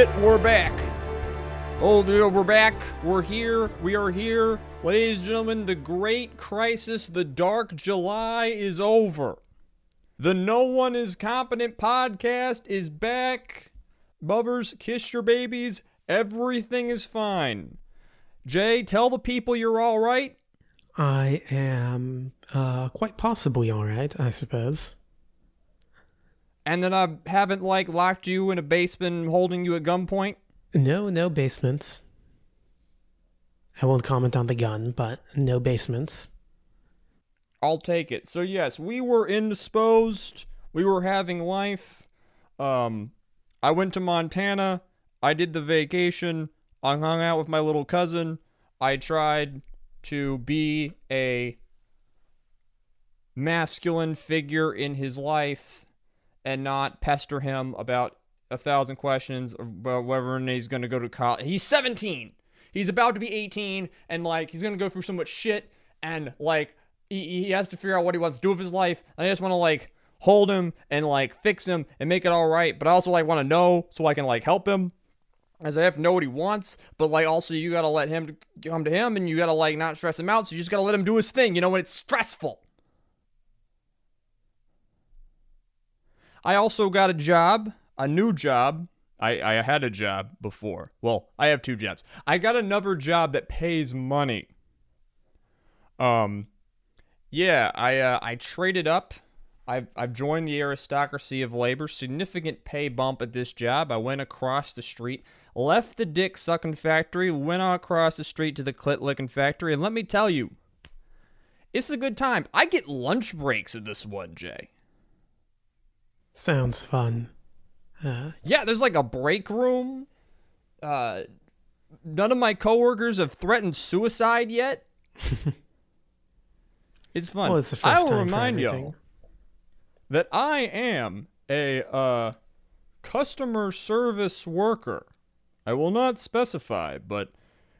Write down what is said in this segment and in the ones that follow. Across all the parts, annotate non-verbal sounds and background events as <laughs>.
Shit, we're back. Oh, we're back. We're here. We are here. Ladies and gentlemen, the great crisis, the dark July is over. The No One Is Competent podcast is back. Mothers, kiss your babies. Everything is fine. Jay, tell the people you're all right. I am uh, quite possibly all right, I suppose. And then I haven't, like, locked you in a basement holding you at gunpoint. No, no basements. I won't comment on the gun, but no basements. I'll take it. So yes, we were indisposed. We were having life. Um, I went to Montana. I did the vacation. I hung out with my little cousin. I tried to be a masculine figure in his life and not pester him about a thousand questions about whether he's going to go to college. He's 17. He's about to be 18 and like he's going to go through so much shit and like he, he has to figure out what he wants to do with his life. And I just want to like hold him and like fix him and make it all right, but I also like want to know so I can like help him as I have to know what he wants, but like also you gotta let him come to him and you gotta like not stress him out, so you just gotta let him do his thing, you know, when it's stressful. I also got a job, a new job. I, I had a job before. Well, I have two jobs. I got another job that pays money. Um, yeah, I uh, I traded up. I've I've joined the aristocracy of labor. Significant pay bump at this job. I went across the street, left the dick sucking factory, went across the street to the clit licking factory, and let me tell you, it's a good time. I get lunch breaks at this one, Jay. Sounds fun. Uh, Yeah, there's like a break room. Uh, none of my coworkers have threatened suicide yet. <laughs> it's fun. well, it's the I will time remind y'all that I am a uh, customer service worker. I will not specify, but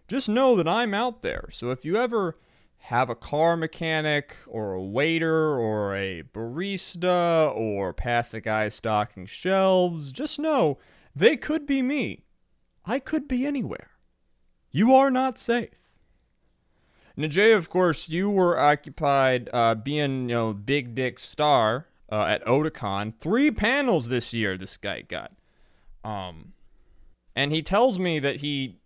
just know that I'm out there. So if you ever have a car mechanic or a waiter or a barista or pass a guy stocking shelves, just know they could be me. I could be anywhere. You are not safe. Now, of course, you were occupied uh, being, you know, big dick star uh, at Otakon. Three panels this year. This guy got, um, and he tells me that he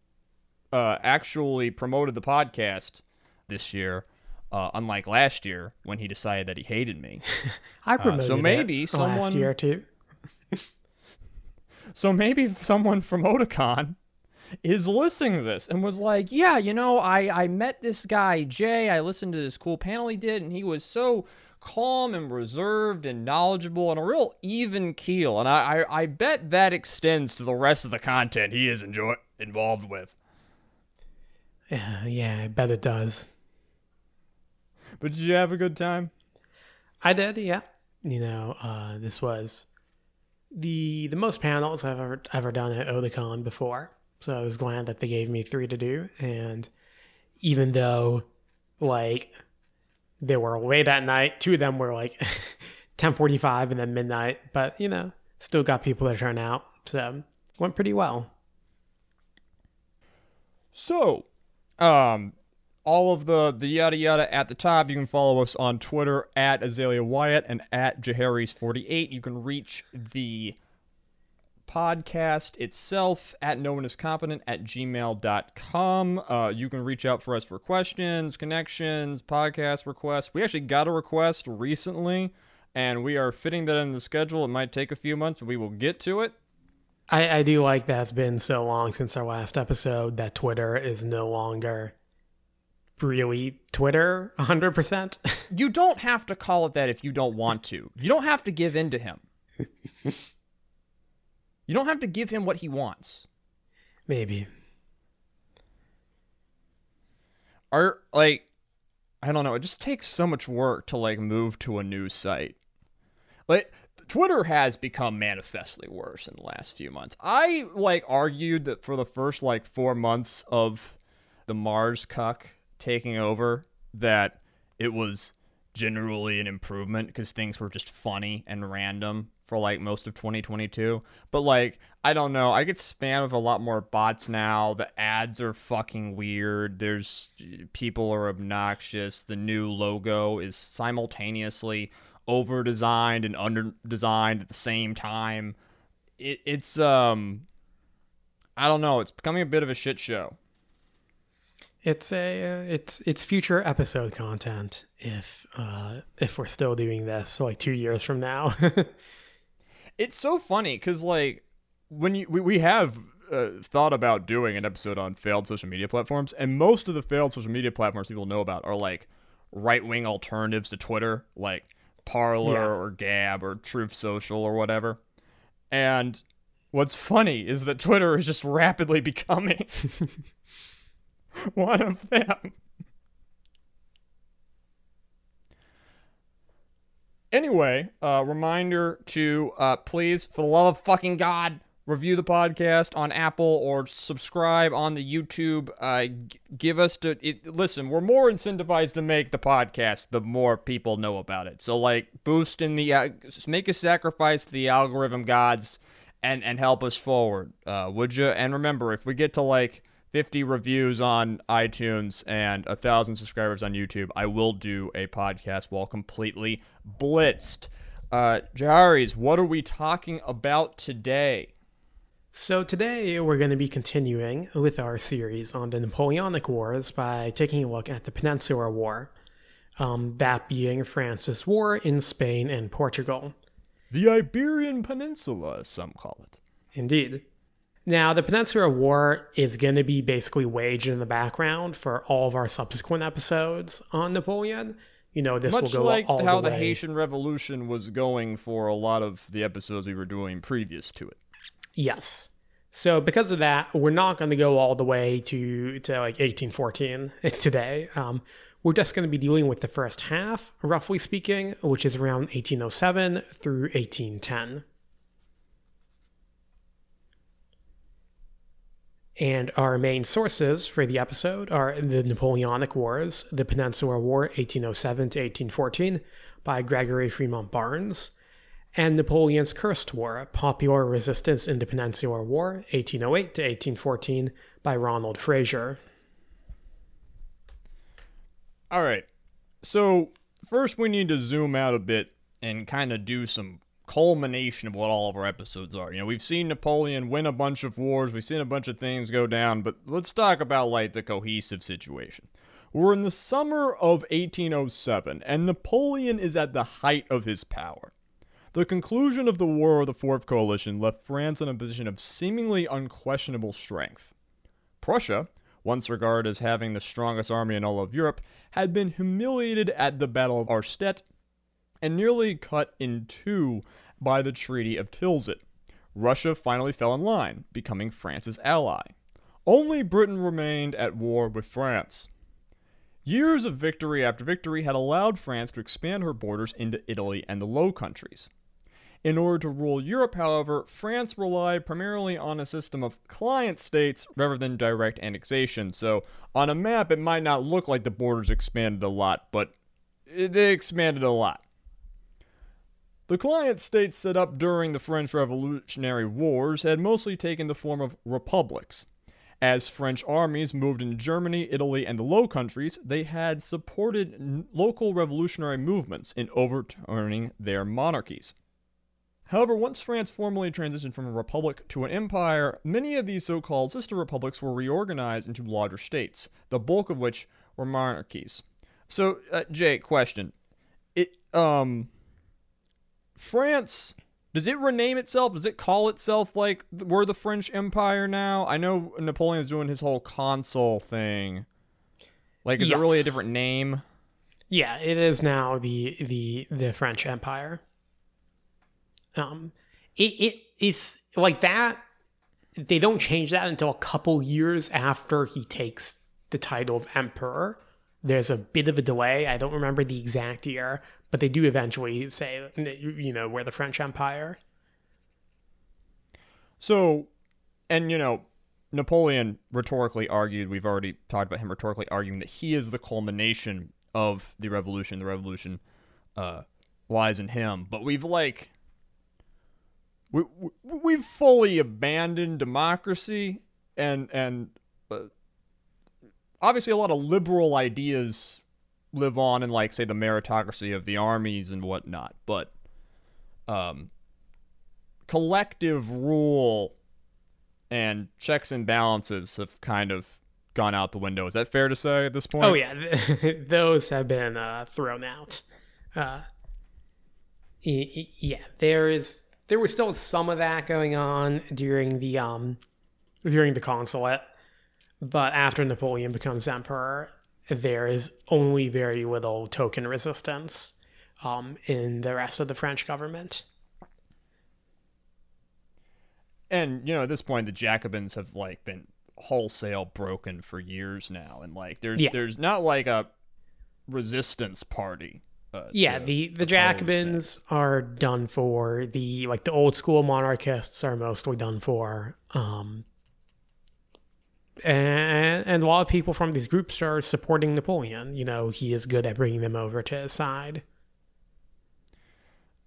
uh, actually promoted the podcast this year, uh, unlike last year when he decided that he hated me. <laughs> I promoted Uh, so maybe someone- last year too. <laughs> So maybe someone from Otakon is listening to this and was like, "Yeah, you know, I I met this guy Jay. I listened to this cool panel he did, and he was so calm and reserved and knowledgeable and a real even keel. And I I, I bet that extends to the rest of the content he is enjoy involved with. Yeah, yeah, I bet it does. But did you have a good time? I did, yeah. You know, uh, this was the the most panels I've ever ever done at Otakon before. So I was glad that they gave me three to do. And even though, like, they were away that night, two of them were like <laughs> ten forty five and then midnight. But you know, still got people to turn out. So went pretty well. So, um, all of the the yada yada at the top. You can follow us on Twitter at Azalea Wyatt and at Jaharis48. You can reach the podcast itself at no one is competent at gmail.com. Uh, you can reach out for us for questions, connections, podcast requests. We actually got a request recently, and we are fitting that in the schedule. It might take a few months, but we will get to it. I, I do like that it's been so long since our last episode that Twitter is no longer really Twitter <laughs> 100%. You don't have to call it that if you don't want to. You don't have to give in to him. <laughs> you don't have to give him what he wants. Maybe. Are like I don't know, it just takes so much work to like move to a new site. Like Twitter has become manifestly worse in the last few months. I like argued that for the first like 4 months of the Mars cuck taking over that it was generally an improvement because things were just funny and random for like most of 2022. But like, I don't know. I get spam with a lot more bots now. The ads are fucking weird. There's people are obnoxious. The new logo is simultaneously over designed and under designed at the same time. It, it's um I don't know, it's becoming a bit of a shit show. It's a it's it's future episode content if uh if we're still doing this like 2 years from now. <laughs> it's so funny cuz like when you we, we have uh, thought about doing an episode on failed social media platforms and most of the failed social media platforms people know about are like right-wing alternatives to Twitter like Parler yeah. or Gab or Truth Social or whatever. And what's funny is that Twitter is just rapidly <laughs> becoming <laughs> <laughs> one of them. Anyway, uh, reminder to uh, please, for the love of fucking God, review the podcast on Apple or subscribe on the YouTube. Uh, g- give us to it, listen. We're more incentivized to make the podcast the more people know about it. So like, boost in the uh, make a sacrifice to the algorithm gods and and help us forward. Uh, would you? And remember, if we get to like 50 reviews on iTunes and a thousand subscribers on YouTube, I will do a podcast while completely blitzed. Uh, Jaris, what are we talking about today? So today we're going to be continuing with our series on the Napoleonic Wars by taking a look at the Peninsular War, um, that being France's war in Spain and Portugal. The Iberian Peninsula, as some call it. Indeed. Now, the Peninsula War is going to be basically waged in the background for all of our subsequent episodes on Napoleon. You know, this Much will go like all how the, the. Haitian Revolution was going for a lot of the episodes we were doing previous to it. Yes. So because of that, we're not going to go all the way to to like 1814 today. Um, we're just going to be dealing with the first half, roughly speaking, which is around 1807 through 1810. And our main sources for the episode are the Napoleonic Wars, the Peninsular War 1807 to 1814 by Gregory Fremont Barnes, and Napoleon's Cursed War, Popular Resistance in the Peninsular War 1808 to 1814 by Ronald Fraser. All right. So, first we need to zoom out a bit and kind of do some culmination of what all of our episodes are. You know, we've seen Napoleon win a bunch of wars, we've seen a bunch of things go down, but let's talk about like the cohesive situation. We're in the summer of 1807, and Napoleon is at the height of his power. The conclusion of the War of the Fourth Coalition left France in a position of seemingly unquestionable strength. Prussia, once regarded as having the strongest army in all of Europe, had been humiliated at the Battle of Austerlitz and nearly cut in two by the Treaty of Tilsit. Russia finally fell in line, becoming France's ally. Only Britain remained at war with France. Years of victory after victory had allowed France to expand her borders into Italy and the Low Countries. In order to rule Europe, however, France relied primarily on a system of client states rather than direct annexation. So, on a map, it might not look like the borders expanded a lot, but eh, they expanded a lot. The client states set up during the French Revolutionary Wars had mostly taken the form of republics. As French armies moved into Germany, Italy, and the Low Countries, they had supported local revolutionary movements in overturning their monarchies. However, once France formally transitioned from a republic to an empire, many of these so called sister republics were reorganized into larger states, the bulk of which were monarchies. So, uh, Jay, question. It, um, France does it rename itself? Does it call itself like we're the French Empire now? I know Napoleon's doing his whole consul thing. Like, is Yes. it really a different name? Yeah, it is now the the the French Empire. Um, it it it's like that. They don't change that until a couple years after he takes the title of emperor. There's a bit of a delay. I don't remember the exact year, but they do eventually say, you know, we're the French Empire. So, and you know, Napoleon rhetorically argued, we've already talked about him rhetorically arguing that he is the culmination of the revolution. The revolution uh, lies in him. But we've like, we, we we've fully abandoned democracy and and uh, obviously a lot of liberal ideas live on in like say the meritocracy of the armies and whatnot, but um, collective rule and checks and balances have kind of gone out the window. Is that fair to say at this point? Oh yeah, <laughs> those have been uh, thrown out. Uh, yeah, there is there was still some of that going on during the um during the consulate, but after Napoleon becomes emperor, there is only very little token resistance um, in the rest of the French government. And you know, at this point, the Jacobins have like been wholesale broken for years now, and like there's yeah. there's not like a resistance party. Uh, yeah, the the Jacobins are done for. The like the old school monarchists are mostly done for. Um, and, and a lot of people from these groups are supporting Napoleon. You know, he is good at bringing them over to his side.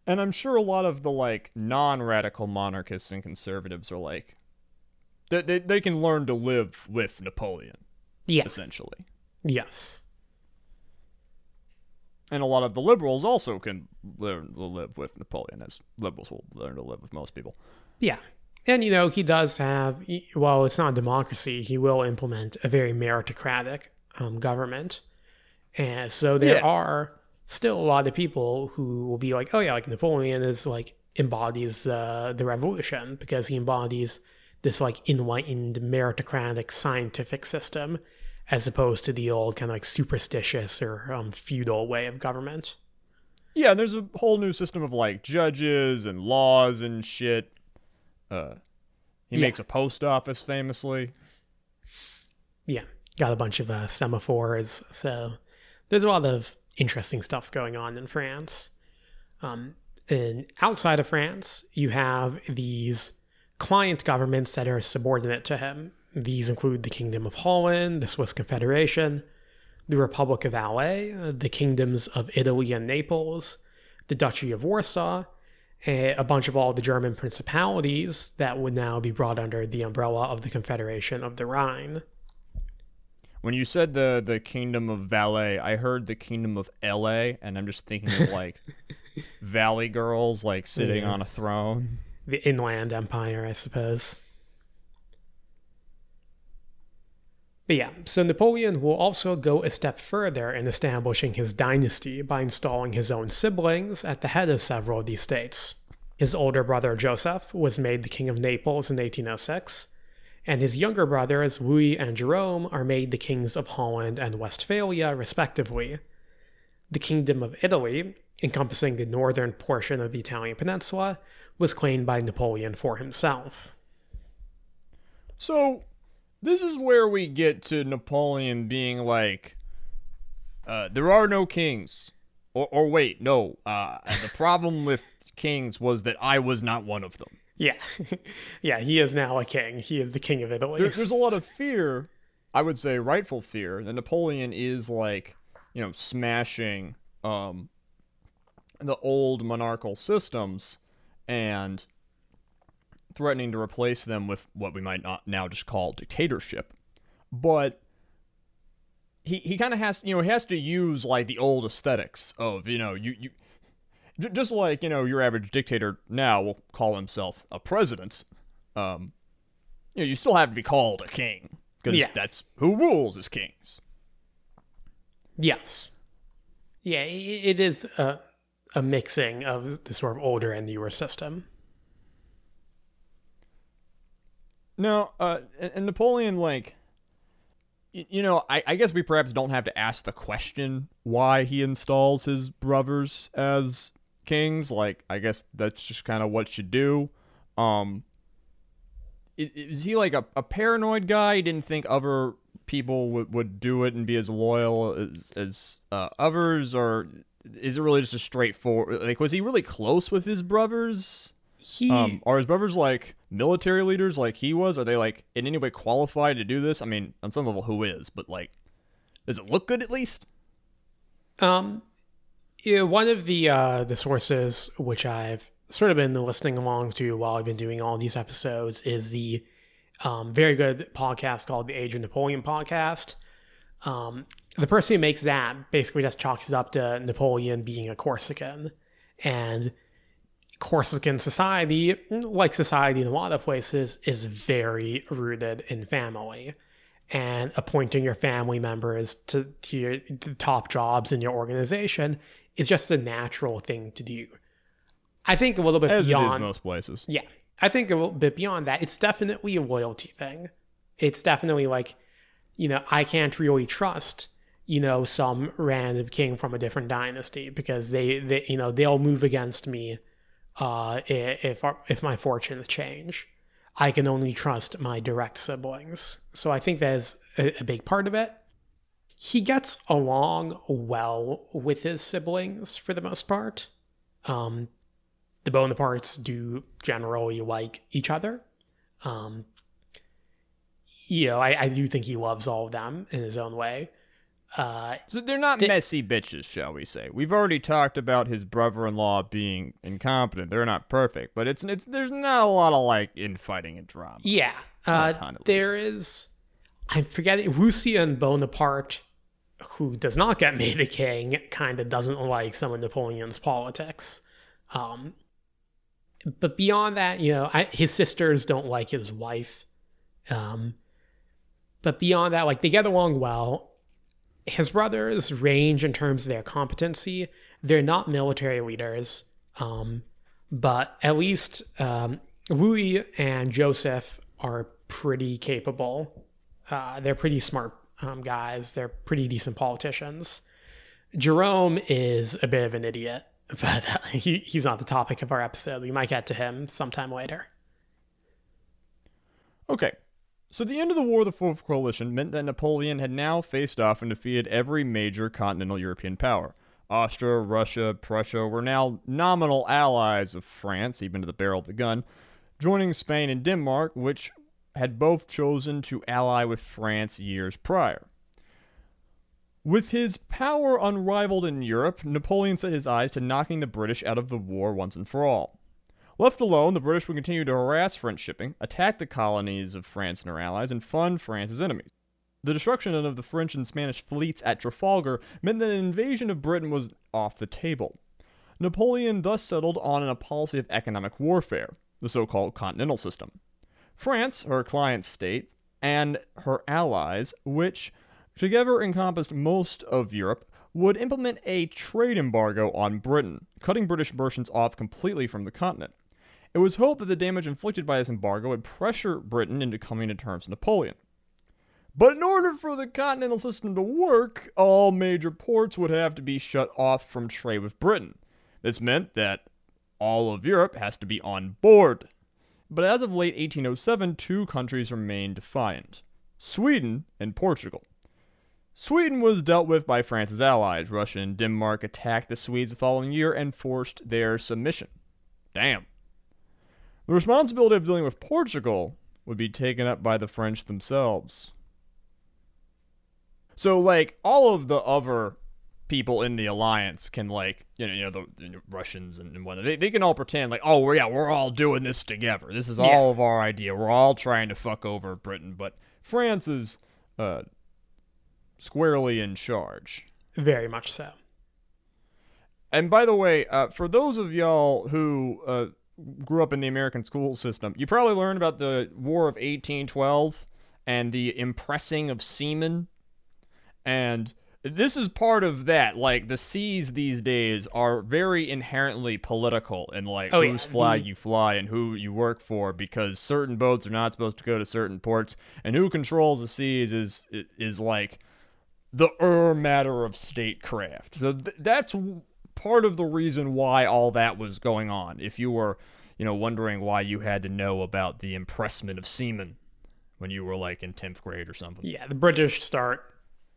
And I'm sure a lot of the like non-radical monarchists and conservatives are like, they they, they can learn to live with Napoleon. Yeah. Essentially. Yes. And a lot of the liberals also can learn to live with Napoleon, as liberals will learn to live with most people. Yeah. And, you know, he does have, well, it's not democracy, he will implement a very meritocratic um, government. And so there yeah. are still a lot of people who will be like, oh, yeah, like Napoleon is like embodies the, the revolution because he embodies this like enlightened meritocratic scientific system as opposed to the old kind of like superstitious or um, feudal way of government. Yeah, there's a whole new system of like judges and laws and shit uh, he yeah. makes a post office famously. Yeah, got a bunch of uh, semaphores. So there's a lot of interesting stuff going on in France. Um, and outside of France, you have these client governments that are subordinate to him. These include the Kingdom of Holland, the Swiss Confederation, the Republic of Valais, the kingdoms of Italy and Naples, the Duchy of Warsaw, a bunch of all the German principalities that would now be brought under the umbrella of the Confederation of the Rhine. When you said the the kingdom of Valais, I heard the kingdom of LA, and I'm just thinking of <laughs> like Valley girls like sitting yeah. on a throne. The Inland Empire, I suppose. But yeah, so Napoleon will also go a step further in establishing his dynasty by installing his own siblings at the head of several of these states. His older brother Joseph was made the King of Naples in 1806, and his younger brothers Louis and Jerome are made the kings of Holland and Westphalia, respectively. The Kingdom of Italy, encompassing the northern portion of the Italian peninsula, was claimed by Napoleon for himself. So, this is where we get to Napoleon being like, uh, there are no kings. Or, or wait, no. Uh, the problem <laughs> with kings was that I was not one of them. Yeah. <laughs> yeah, he is now a king. He is the king of Italy. There, there's a lot of <laughs> fear, I would say rightful fear, that Napoleon is like, you know, smashing um, the old monarchical systems and threatening to replace them with what we might not now just call dictatorship. But he, he kind of has, you know, he has to use like the old aesthetics of, you know, you, you just like, you know, your average dictator now will call himself a president. Um, you know, you still have to be called a king because yeah. that's who rules as kings. Yes. Yeah, it is a, a mixing of the sort of older and newer system. No, uh, and Napoleon, like, you know, I, I guess we perhaps don't have to ask the question why he installs his brothers as kings. Like, I guess that's just kind of what you do. Um, is, is he like a, a paranoid guy? He didn't think other people would, would do it and be as loyal as, as uh, others, or is it really just a straightforward? Like, was he really close with his brothers? He um, are his brothers like military leaders like he was? Are they like in any way qualified to do this? I mean, on some level, who is? But like, does it look good at least? Um, yeah, one of the uh, the sources which I've sort of been listening along to while I've been doing all these episodes is the um, very good podcast called the Age of Napoleon podcast. Um, the person who makes that basically just chalks it up to Napoleon being a Corsican. And Corsican society, like society in a lot of places, is very rooted in family. And appointing your family members to, to your to top jobs in your organization is just a natural thing to do. I think a little bit As beyond most places. yeah. I think a little bit beyond that, it's definitely a loyalty thing. It's definitely like, you know, I can't really trust, you know, some random king from a different dynasty because they, they you know, they'll move against me uh, if if my fortunes change. I can only trust my direct siblings. So I think that's a, a big part of it. He gets along well with his siblings for the most part. Um, the Bonapartes do generally like each other. Um, you know, I, I do think he loves all of them in his own way. Uh, So they're not They- messy bitches, shall we say? We've already talked about his brother-in-law being incompetent. They're not perfect, but it's it's there's not a lot of like infighting and drama. yeah, uh, ton, at there is. I'm forgetting Lucien Bonaparte, who does not get made a king, kind of doesn't like some of Napoleon's politics. Um, but beyond that, you know, I, his sisters don't like his wife. Um, but beyond that, like they get along well. His brothers range in terms of their competency. They're not military leaders, um, but at least um, Louis and Joseph are pretty capable. Uh, they're pretty smart um, guys. They're pretty decent politicians. Jerome is a bit of an idiot, <laughs> but uh, he, he's not the topic of our episode. We might get to him sometime later. Okay. So the end of the War of the Fourth Coalition meant that Napoleon had now faced off and defeated every major continental European power. Austria, Russia, Prussia were now nominal allies of France, even to the barrel of the gun, joining Spain and Denmark, which had both chosen to ally with France years prior. With his power unrivaled in Europe, Napoleon set his eyes to knocking the British out of the war once and for all. Left alone, the British would continue to harass French shipping, attack the colonies of France and her allies, and fund France's enemies. The destruction of the French and Spanish fleets at Trafalgar meant that an invasion of Britain was off the table. Napoleon thus settled on a policy of economic warfare, the so called Continental System. France, her client state, and her allies, which together encompassed most of Europe, would implement a trade embargo on Britain, cutting British merchants off completely from the continent. It was hoped that the damage inflicted by this embargo would pressure Britain into coming to terms with Napoleon. But in order for the continental system to work, all major ports would have to be shut off from trade with Britain. This meant that all of Europe has to be on board. But as of late 1807, two countries remained defiant Sweden and Portugal. Sweden was dealt with by France's allies. Russia and Denmark attacked the Swedes the following year and forced their submission. Damn. The responsibility of dealing with Portugal would be taken up by the French themselves. So, like, all of the other people in the alliance can, like, you know, you know the, the Russians and, and whatnot, they, they can all pretend, like, oh, yeah, we're all doing this together. This is all of our idea. We're all trying to fuck over Britain. But France is uh, squarely in charge. Very much so. And by the way, uh, for those of y'all who uh, grew up in the American school system, you probably learned about the War of 1812 and the impressing of seamen. And this is part of that. Like, the seas these days are very inherently political and, like, Oh, yeah, whose flag you fly and who you work for because certain boats are not supposed to go to certain ports. And who controls the seas is, is like, the er matter of statecraft. So th- that's part of the reason why all that was going on. If you were, you know, wondering why you had to know about the impressment of seamen when you were like in 10th grade or something. Yeah, the British start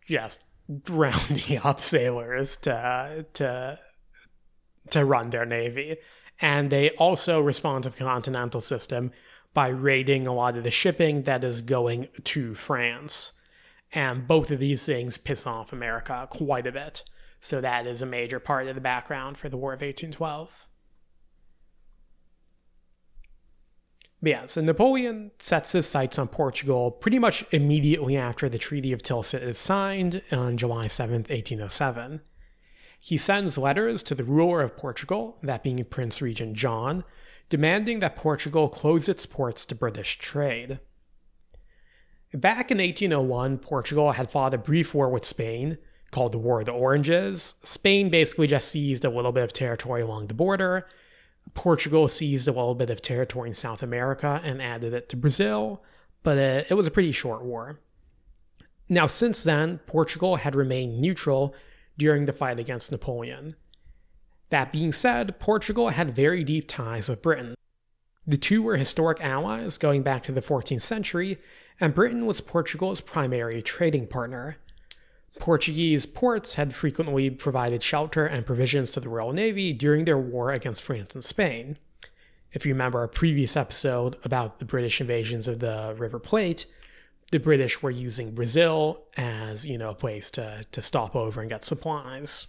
just rounding <laughs> up sailors to to to run their navy, and they also respond to the continental system by raiding a lot of the shipping that is going to France. And both of these things piss off America quite a bit. So that is a major part of the background for the War of 1812. But yeah, so Napoleon sets his sights on Portugal pretty much immediately after the Treaty of Tilsit is signed on July 7th, 1807. He sends letters to the ruler of Portugal, that being Prince Regent John, demanding that Portugal close its ports to British trade. Back in 1801, Portugal had fought a brief war with Spain called the War of the Oranges. Spain basically just seized a little bit of territory along the border, Portugal seized a little bit of territory in South America and added it to Brazil, but uh, it was a pretty short war. Now, since then, Portugal had remained neutral during the fight against Napoleon. That being said, Portugal had very deep ties with Britain. The two were historic allies going back to the 14th century, and Britain was Portugal's primary trading partner. Portuguese ports had frequently provided shelter and provisions to the Royal Navy during their war against France and Spain. If you remember our previous episode about the British invasions of the River Plate, the British were using Brazil as, you know, a place to, to stop over and get supplies.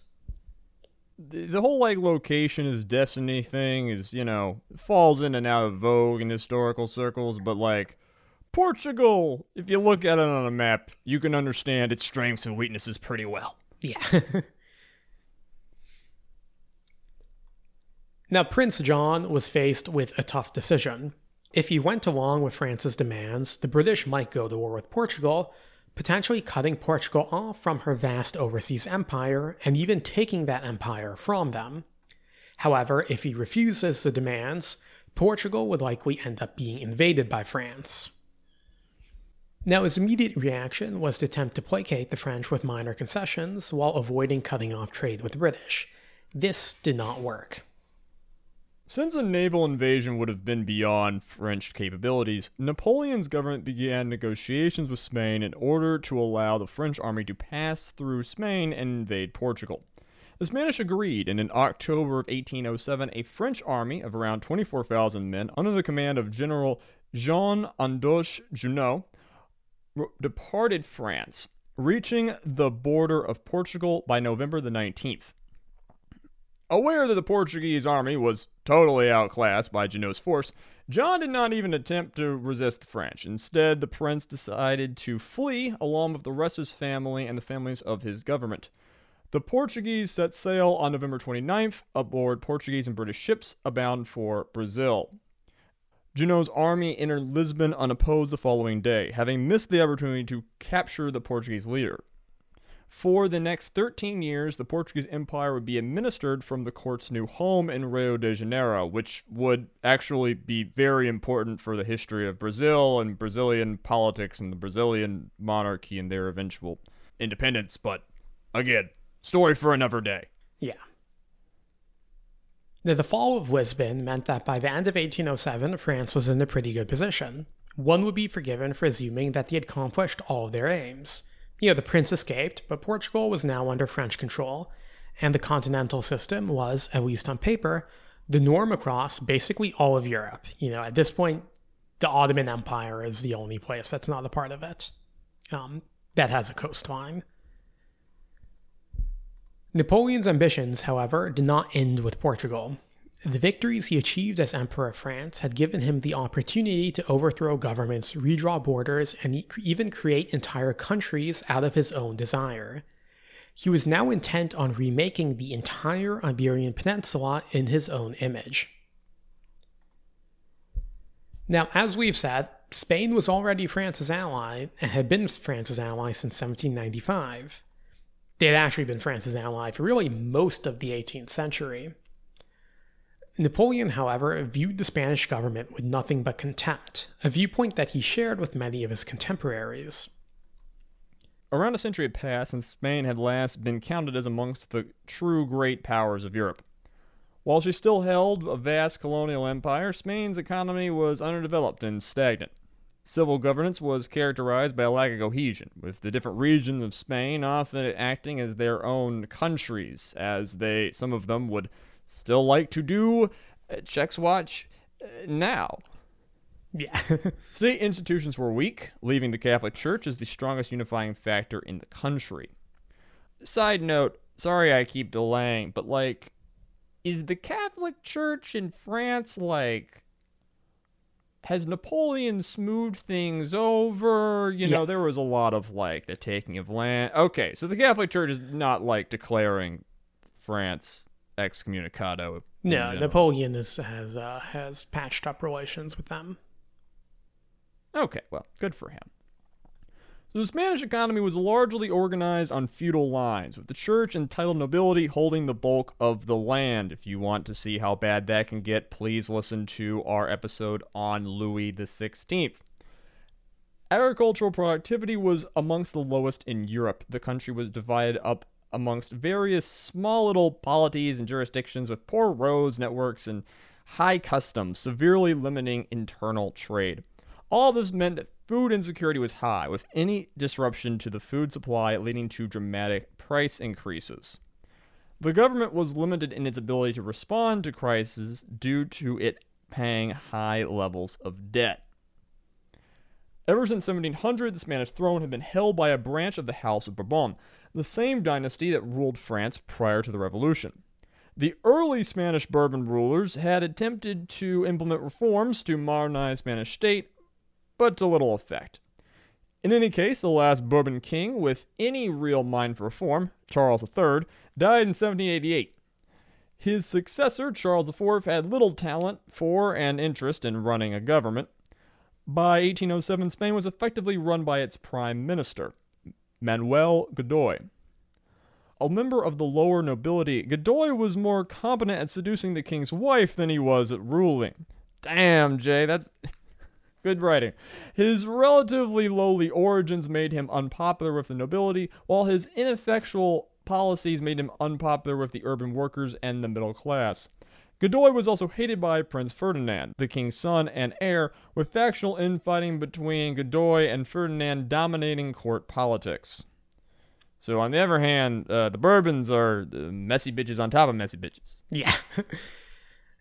The whole like location is destiny thing is, you know, falls in and out of vogue in historical circles, but like Portugal, if you look at it on a map, you can understand its strengths and weaknesses pretty well. Yeah. <laughs> now, Prince John was faced with a tough decision. If he went along with France's demands, the British might go to war with Portugal, potentially cutting Portugal off from her vast overseas empire and even taking that empire from them. However, if he refuses the demands, Portugal would likely end up being invaded by France. Now, his immediate reaction was to attempt to placate the French with minor concessions while avoiding cutting off trade with the British. This did not work. Since a naval invasion would have been beyond French capabilities, Napoleon's government began negotiations with Spain in order to allow the French army to pass through Spain and invade Portugal. The Spanish agreed, and in October of 1807, a French army of around 24,000 men under the command of General Jean Andoche Junot departed France, reaching the border of Portugal by November the 19th. Aware that the Portuguese army was totally outclassed by Junot's force, John did not even attempt to resist the French. Instead, the prince decided to flee along with the rest of his family and the families of his government. The Portuguese set sail on November 29th aboard Portuguese and British ships bound for Brazil. Junot's army entered Lisbon unopposed the following day, having missed the opportunity to capture the Portuguese leader. For the next 13 years, the Portuguese Empire would be administered from the court's new home in Rio de Janeiro, which would actually be very important for the history of Brazil and Brazilian politics and the Brazilian monarchy and their eventual independence. But again, story for another day. Yeah. Now, the fall of Lisbon meant that by the end of 1807, France was in a pretty good position. One would be forgiven for assuming that they had accomplished all of their aims. You know, the prince escaped, but Portugal was now under French control, and the continental system was, at least on paper, the norm across basically all of Europe. You know, at this point, the Ottoman Empire is the only place that's not a part of it um, that has a coastline. Napoleon's ambitions, however, did not end with Portugal. The victories he achieved as Emperor of France had given him the opportunity to overthrow governments, redraw borders, and even create entire countries out of his own desire. He was now intent on remaking the entire Iberian Peninsula in his own image. Now, as we've said, Spain was already France's ally and had been France's ally since 1795 they had actually been France's ally for really most of the 18th century. Napoleon, however, viewed the Spanish government with nothing but contempt, a viewpoint that he shared with many of his contemporaries. Around a century had passed since Spain had last been counted as amongst the true great powers of Europe. While she still held a vast colonial empire, Spain's economy was underdeveloped and stagnant. Civil governance was characterized by a lack of cohesion, with the different regions of Spain often acting as their own countries, as they some of them would still like to do. Uh, checks watch uh, now. Yeah. <laughs> State institutions were weak, leaving the Catholic Church as the strongest unifying factor in the country. Side note, sorry I keep delaying, but like, is the Catholic Church in France like has Napoleon smoothed things over? You know, Yeah. there was a lot of like the taking of land. Okay, so the Catholic Church is not like declaring France excommunicado. No. Napoleon is, has uh, has patched up relations with them. Okay, well, good for him. So the Spanish economy was largely organized on feudal lines, with the church and titled nobility holding the bulk of the land. If you want to see how bad that can get, please listen to our episode on Louis XVI. Agricultural productivity was amongst the lowest in Europe. The country was divided up amongst various small little polities and jurisdictions with poor roads, networks, and high customs, severely limiting internal trade. All this meant that food insecurity was high, with any disruption to the food supply leading to dramatic price increases. The government was limited in its ability to respond to crises due to it paying high levels of debt. Ever since 1700, the Spanish throne had been held by a branch of the House of Bourbon, the same dynasty that ruled France prior to the Revolution. The early Spanish Bourbon rulers had attempted to implement reforms to modernize Spanish state, but to little effect. In any case, the last Bourbon king with any real mind for reform, Charles III, died in 1788. His successor, Charles IV, had little talent for and interest in running a government. By 1807, Spain was effectively run by its prime minister, Manuel Godoy. A member of the lower nobility, Godoy was more competent at seducing the king's wife than he was at ruling. Damn, Jay, that's good writing. His relatively lowly origins made him unpopular with the nobility, while his ineffectual policies made him unpopular with the urban workers and the middle class. Godoy was also hated by Prince Ferdinand, the king's son and heir, with factional infighting between Godoy and Ferdinand dominating court politics. So, on the other hand, uh, the Bourbons are messy bitches on top of messy bitches. Yeah. <laughs>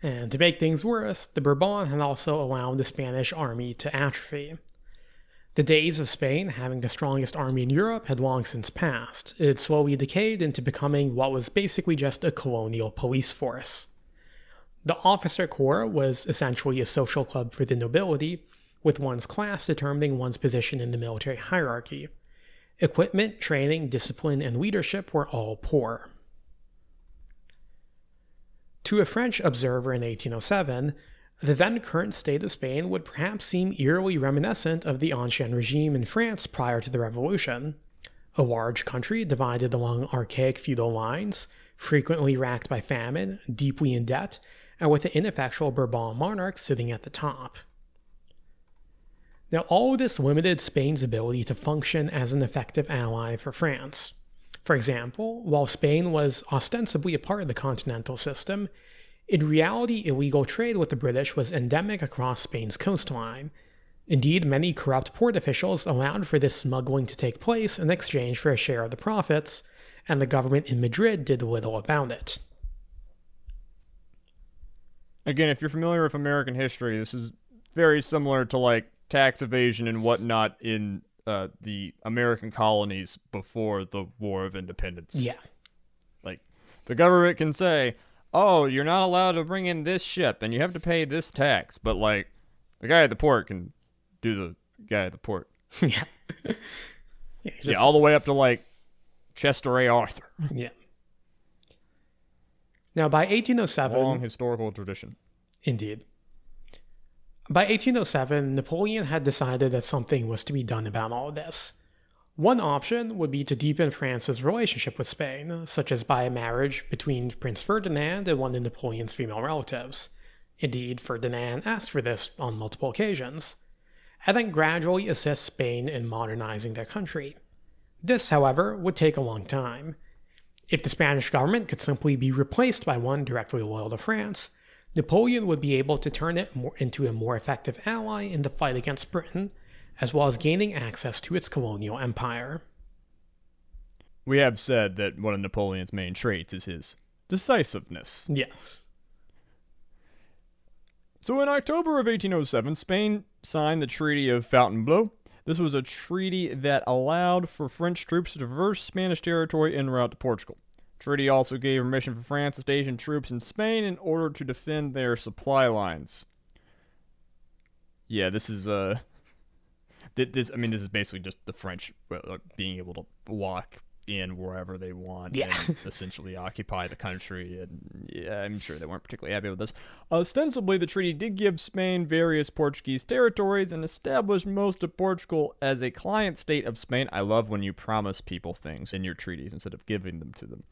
and to make things worse, the Bourbon had also allowed the Spanish army to atrophy. The days of Spain having the strongest army in Europe had long since passed. It slowly decayed into becoming what was basically just a colonial police force. The officer corps was essentially a social club for the nobility, with one's class determining one's position in the military hierarchy. Equipment, training, discipline, and leadership were all poor. To a French observer in 1807, the then current state of Spain would perhaps seem eerily reminiscent of the Ancien regime in France prior to the Revolution. A large country divided along archaic feudal lines, frequently racked by famine, deeply in debt, and with an ineffectual Bourbon monarch sitting at the top. Now, all this limited Spain's ability to function as an effective ally for France. For example, while Spain was ostensibly a part of the continental system, in reality, illegal trade with the British was endemic across Spain's coastline. Indeed, many corrupt port officials allowed for this smuggling to take place in exchange for a share of the profits, and the government in Madrid did little about it. Again, if you're familiar with American history, this is very similar to like tax evasion and whatnot in uh, the American colonies before the War of Independence. Yeah. Like, the government can say, oh, you're not allowed to bring in this ship and you have to pay this tax. But, like, the guy at the port can do the guy at the port. <laughs> <laughs> yeah. yeah, yeah, all the way up to, like, Chester A. Arthur. yeah. Now, by 1807, Long historical tradition. Indeed. By 1807, Napoleon had decided that something was to be done about all this. One option would be to deepen France's relationship with Spain, such as by a marriage between Prince Ferdinand and one of Napoleon's female relatives. Indeed, Ferdinand asked for this on multiple occasions, and then gradually assist Spain in modernizing their country. This, however, would take a long time. If the Spanish government could simply be replaced by one directly loyal to France, Napoleon would be able to turn it more into a more effective ally in the fight against Britain, as well as gaining access to its colonial empire. We have said that one of Napoleon's main traits is his decisiveness. Yes. So in October of 1807, Spain signed the Treaty of Fontainebleau. This was a treaty that allowed for French troops to traverse Spanish territory en route to Portugal. Treaty also gave permission for France to station troops in Spain in order to defend their supply lines. yeah, this is uh, <laughs> this I mean, this is basically just the French uh, being able to walk in wherever they want Yeah. and <laughs> essentially occupy the country. And yeah, I'm sure they weren't particularly happy with this. Ostensibly, the treaty did give Spain various Portuguese territories and established most of Portugal as a client state of Spain. I love when you promise people things in your treaties instead of giving them to them.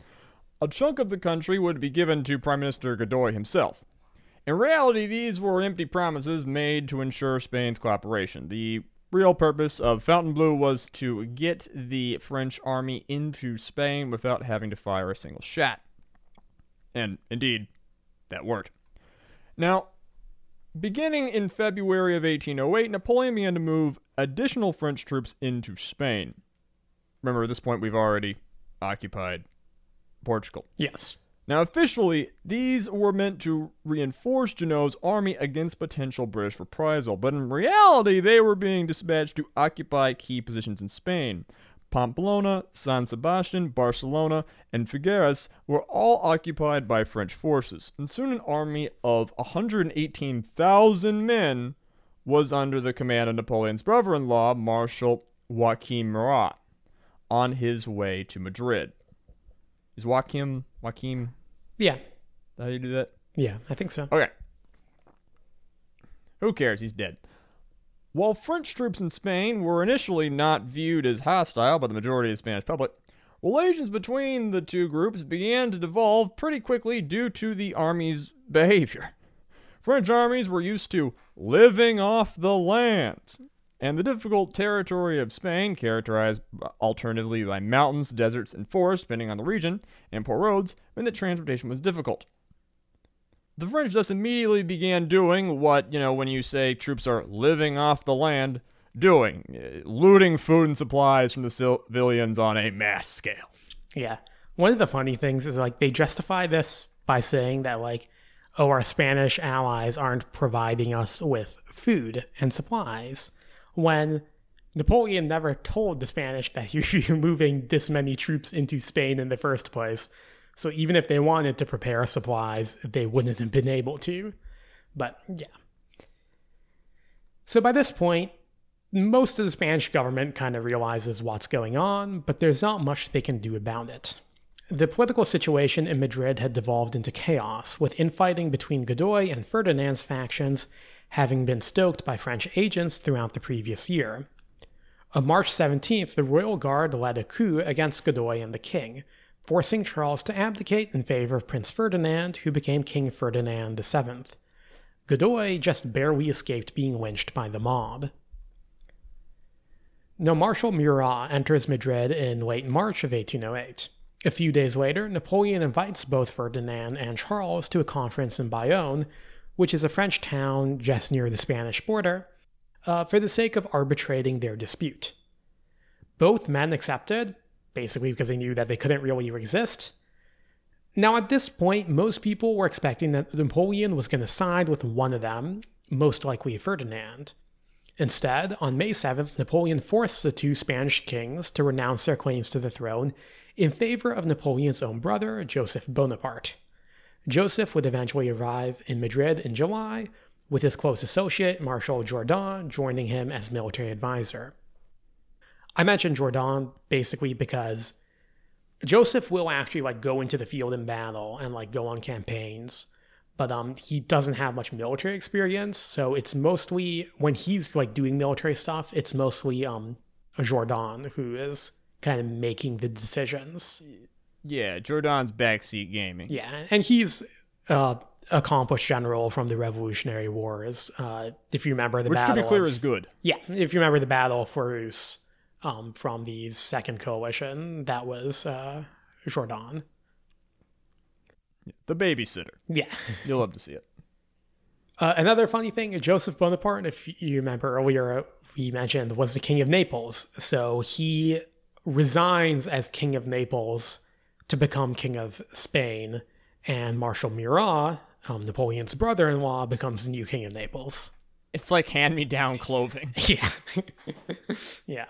A chunk of the country would be given to Prime Minister Godoy himself. In reality, these were empty promises made to ensure Spain's cooperation. The real purpose of Fontainebleau was to get the French army into Spain without having to fire a single shot. And indeed, that worked. Now, beginning in February of 1808, Napoleon began to move additional French troops into Spain. Remember, at this point, we've already occupied Portugal. Yes. Now, officially, these were meant to reinforce Junot's army against potential British reprisal, but in reality, they were being dispatched to occupy key positions in Spain. Pamplona, San Sebastian, Barcelona, and Figueres were all occupied by French forces, and soon an army of 118,000 men was under the command of Napoleon's brother in law, Marshal Joachim Murat, on his way to Madrid. Is Joachim Joachim Yeah. how do you do that? Yeah, I think so. Okay. Who cares? He's dead. While French troops in Spain were initially not viewed as hostile by the majority of the Spanish public, relations between the two groups began to devolve pretty quickly due to the army's behavior. French armies were used to living off the land, and the difficult territory of Spain, characterized alternatively by mountains, deserts, and forests, depending on the region, and poor roads, meant that transportation was difficult. The French thus immediately began doing what, you know, when you say troops are living off the land, doing uh, looting food and supplies from the civilians on a mass scale. Yeah. One of the funny things is like they justify this by saying that like, oh, our Spanish allies aren't providing us with food and supplies, when Napoleon never told the Spanish that he were <laughs> moving this many troops into Spain in the first place. So even if they wanted to prepare supplies, they wouldn't have been able to. But yeah. So by this point, most of the Spanish government kind of realizes what's going on, but there's not much they can do about it. The political situation in Madrid had devolved into chaos, with infighting between Godoy and Ferdinand's factions having been stoked by French agents throughout the previous year. On March 17th, the Royal Guard led a coup against Godoy and the king, forcing Charles to abdicate in favor of Prince Ferdinand, who became King Ferdinand VII. Godoy just barely escaped being lynched by the mob. Now, Marshal Murat enters Madrid in late March of 1808. A few days later, Napoleon invites both Ferdinand and Charles to a conference in Bayonne, which is a French town just near the Spanish border, uh, for the sake of arbitrating their dispute. Both men accepted, basically because they knew that they couldn't really resist. Now, at this point, most people were expecting that Napoleon was going to side with one of them, most likely Ferdinand. Instead, on May 7th, Napoleon forced the two Spanish kings to renounce their claims to the throne in favor of Napoleon's own brother, Joseph Bonaparte. Joseph would eventually arrive in Madrid in July, with his close associate, Marshal Jourdan, joining him as military advisor. I mentioned Jourdan basically because Joseph will actually like go into the field in battle and like go on campaigns, but um he doesn't have much military experience, so it's mostly when he's like doing military stuff, it's mostly um Jourdan who is kind of making the decisions. Yeah, Jordan's backseat gaming. Yeah, and he's uh accomplished general from the Revolutionary Wars. Uh, if you remember the Which, to battle, be clear, of- is good. yeah, if you remember the battle of um, from the Second Coalition, that was uh, Jourdan. The babysitter. Yeah. <laughs> You'll love to see it. Uh, another funny thing, Joseph Bonaparte, if you remember earlier, we mentioned was the king of Naples. So he resigns as king of Naples to become king of Spain, and Marshal Murat, um, Napoleon's brother-in-law, becomes the new king of Naples. It's like hand me down clothing. <laughs> Yeah. <laughs> yeah.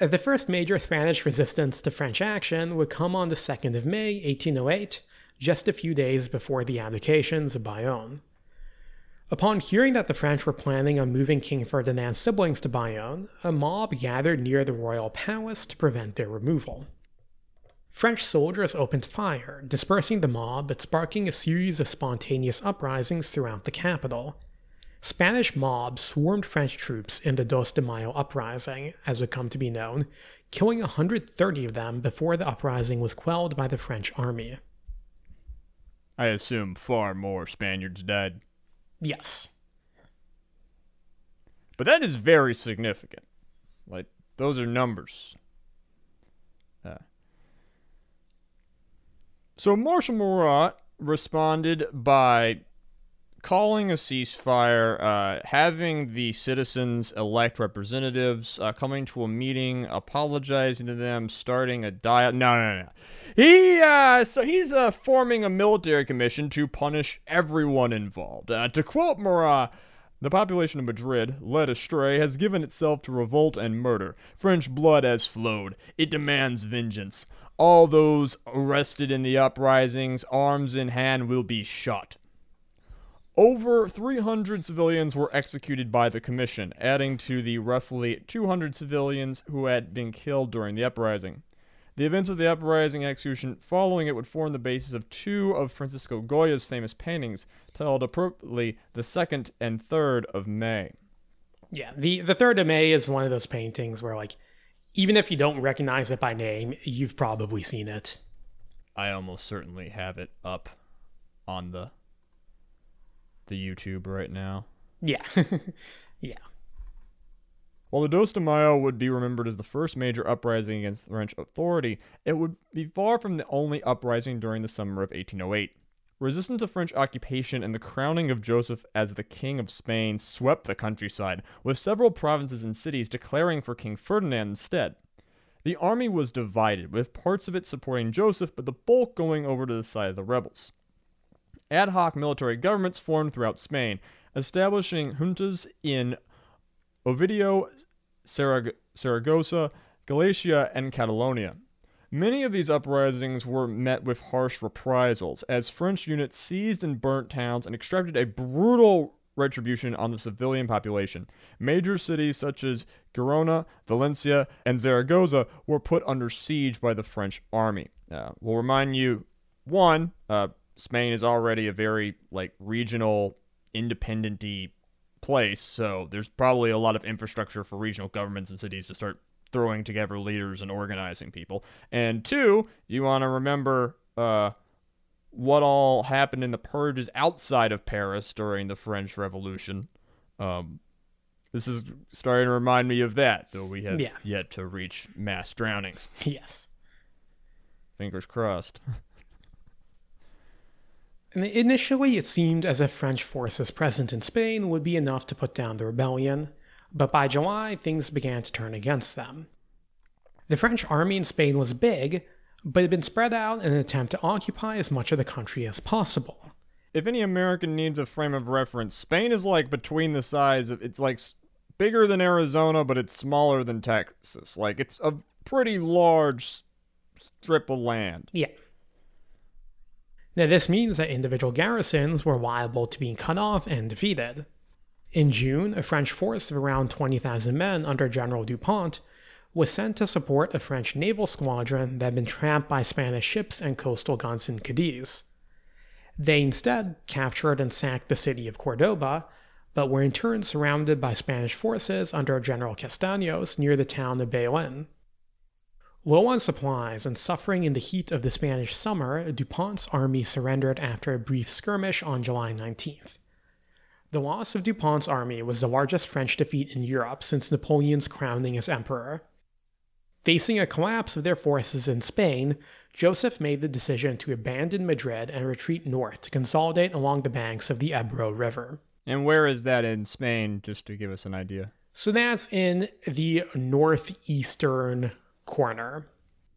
Uh, The first major Spanish resistance to French action would come on the 2nd of May, 1808, just a few days before the abdications of Bayonne. Upon hearing that the French were planning on moving King Ferdinand's siblings to Bayonne, a mob gathered near the royal palace to prevent their removal. French soldiers opened fire, dispersing the mob but sparking a series of spontaneous uprisings throughout the capital. Spanish mobs swarmed French troops in the Dos de Mayo uprising, as would come to be known, killing 130 of them before the uprising was quelled by the French army. I assume far more Spaniards died. Yes. But that is very significant. Like, those are numbers. So Marshal Murat responded by calling a ceasefire, uh, having the citizens elect representatives, uh, coming to a meeting, apologizing to them, starting a dialogue. No, no, no. He uh, so he's uh, forming a military commission to punish everyone involved. Uh, to quote Murat. The population of Madrid, led astray, has given itself to revolt and murder. French blood has flowed. It demands vengeance. All those arrested in the uprisings, arms in hand, will be shot. Over 300 civilians were executed by the commission, adding to the roughly 200 civilians who had been killed during the uprising. The events of the uprising execution following it would form the basis of two of Francisco Goya's famous paintings, titled appropriately The Second and Third of May. Yeah, the, the Third of May is one of those paintings where, like, even if you don't recognize it by name, you've probably seen it. I almost certainly have it up on the the YouTube right now. Yeah. <laughs> yeah. While the Dos de Mayo would be remembered as the first major uprising against the French authority, it would be far from the only uprising during the summer of 1808. Resistance to French occupation and the crowning of Joseph as the King of Spain swept the countryside, with several provinces and cities declaring for King Ferdinand instead. The army was divided, with parts of it supporting Joseph, but the bulk going over to the side of the rebels. Ad hoc military governments formed throughout Spain, establishing juntas in Oviedo, Saragossa, Galicia, and Catalonia. Many of these uprisings were met with harsh reprisals, as French units seized and burnt towns and extracted a brutal retribution on the civilian population. Major cities such as Girona, Valencia, and Zaragoza were put under siege by the French army. Uh, we'll remind you one, uh, Spain is already a very like regional, independent place, so there's probably a lot of infrastructure for regional governments and cities to start throwing together leaders and organizing people. And two, you want to remember uh, what all happened in the purges outside of Paris during the French Revolution. Um, this is starting to remind me of that, though we have yeah. yet to reach mass drownings. <laughs> Yes. Fingers crossed. <laughs> Initially, it seemed as if French forces present in Spain would be enough to put down the rebellion, but by July, things began to turn against them. The French army in Spain was big, but had been spread out in an attempt to occupy as much of the country as possible. If any American needs a frame of reference, Spain is like between the size of it's like bigger than Arizona, but it's smaller than Texas. Like it's a pretty large strip of land. Yeah. Now, this means that individual garrisons were liable to being cut off and defeated. In June, a French force of around 20,000 men under General Dupont was sent to support a French naval squadron that had been trapped by Spanish ships and coastal guns in Cadiz. They instead captured and sacked the city of Cordoba, but were in turn surrounded by Spanish forces under General Castaños near the town of Belen. Low on supplies and suffering in the heat of the Spanish summer, Dupont's army surrendered after a brief skirmish on July 19th. The loss of Dupont's army was the largest French defeat in Europe since Napoleon's crowning as emperor. Facing a collapse of their forces in Spain, Joseph made the decision to abandon Madrid and retreat north to consolidate along the banks of the Ebro River. And where is that in Spain, just to give us an idea? So that's in the northeastern corner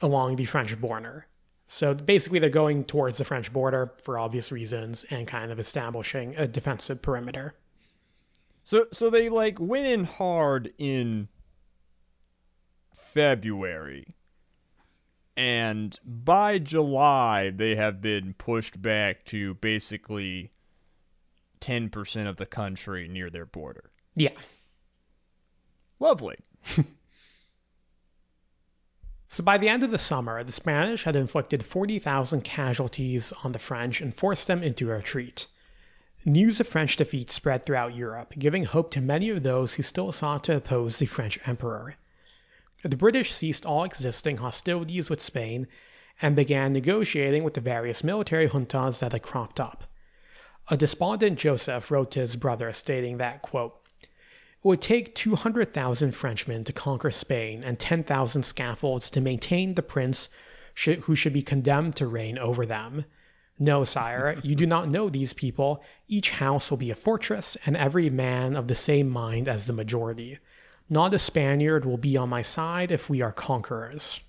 along the French border. So basically, they're going towards the French border for obvious reasons and kind of establishing a defensive perimeter. So, so they like went in hard in February, and by July they have been pushed back to basically 10% of the country near their border. Yeah. Lovely. <laughs> So by the end of the summer, the Spanish had inflicted 40,000 casualties on the French and forced them into retreat. News of French defeat spread throughout Europe, giving hope to many of those who still sought to oppose the French emperor. The British ceased all existing hostilities with Spain and began negotiating with the various military juntas that had cropped up. A despondent Joseph wrote to his brother stating that, quote, it would take 200,000 Frenchmen to conquer Spain and 10,000 scaffolds to maintain the prince sh- who should be condemned to reign over them. No, sire, you do not know these people. Each house will be a fortress, and every man of the same mind as the majority. Not a Spaniard will be on my side if we are conquerors.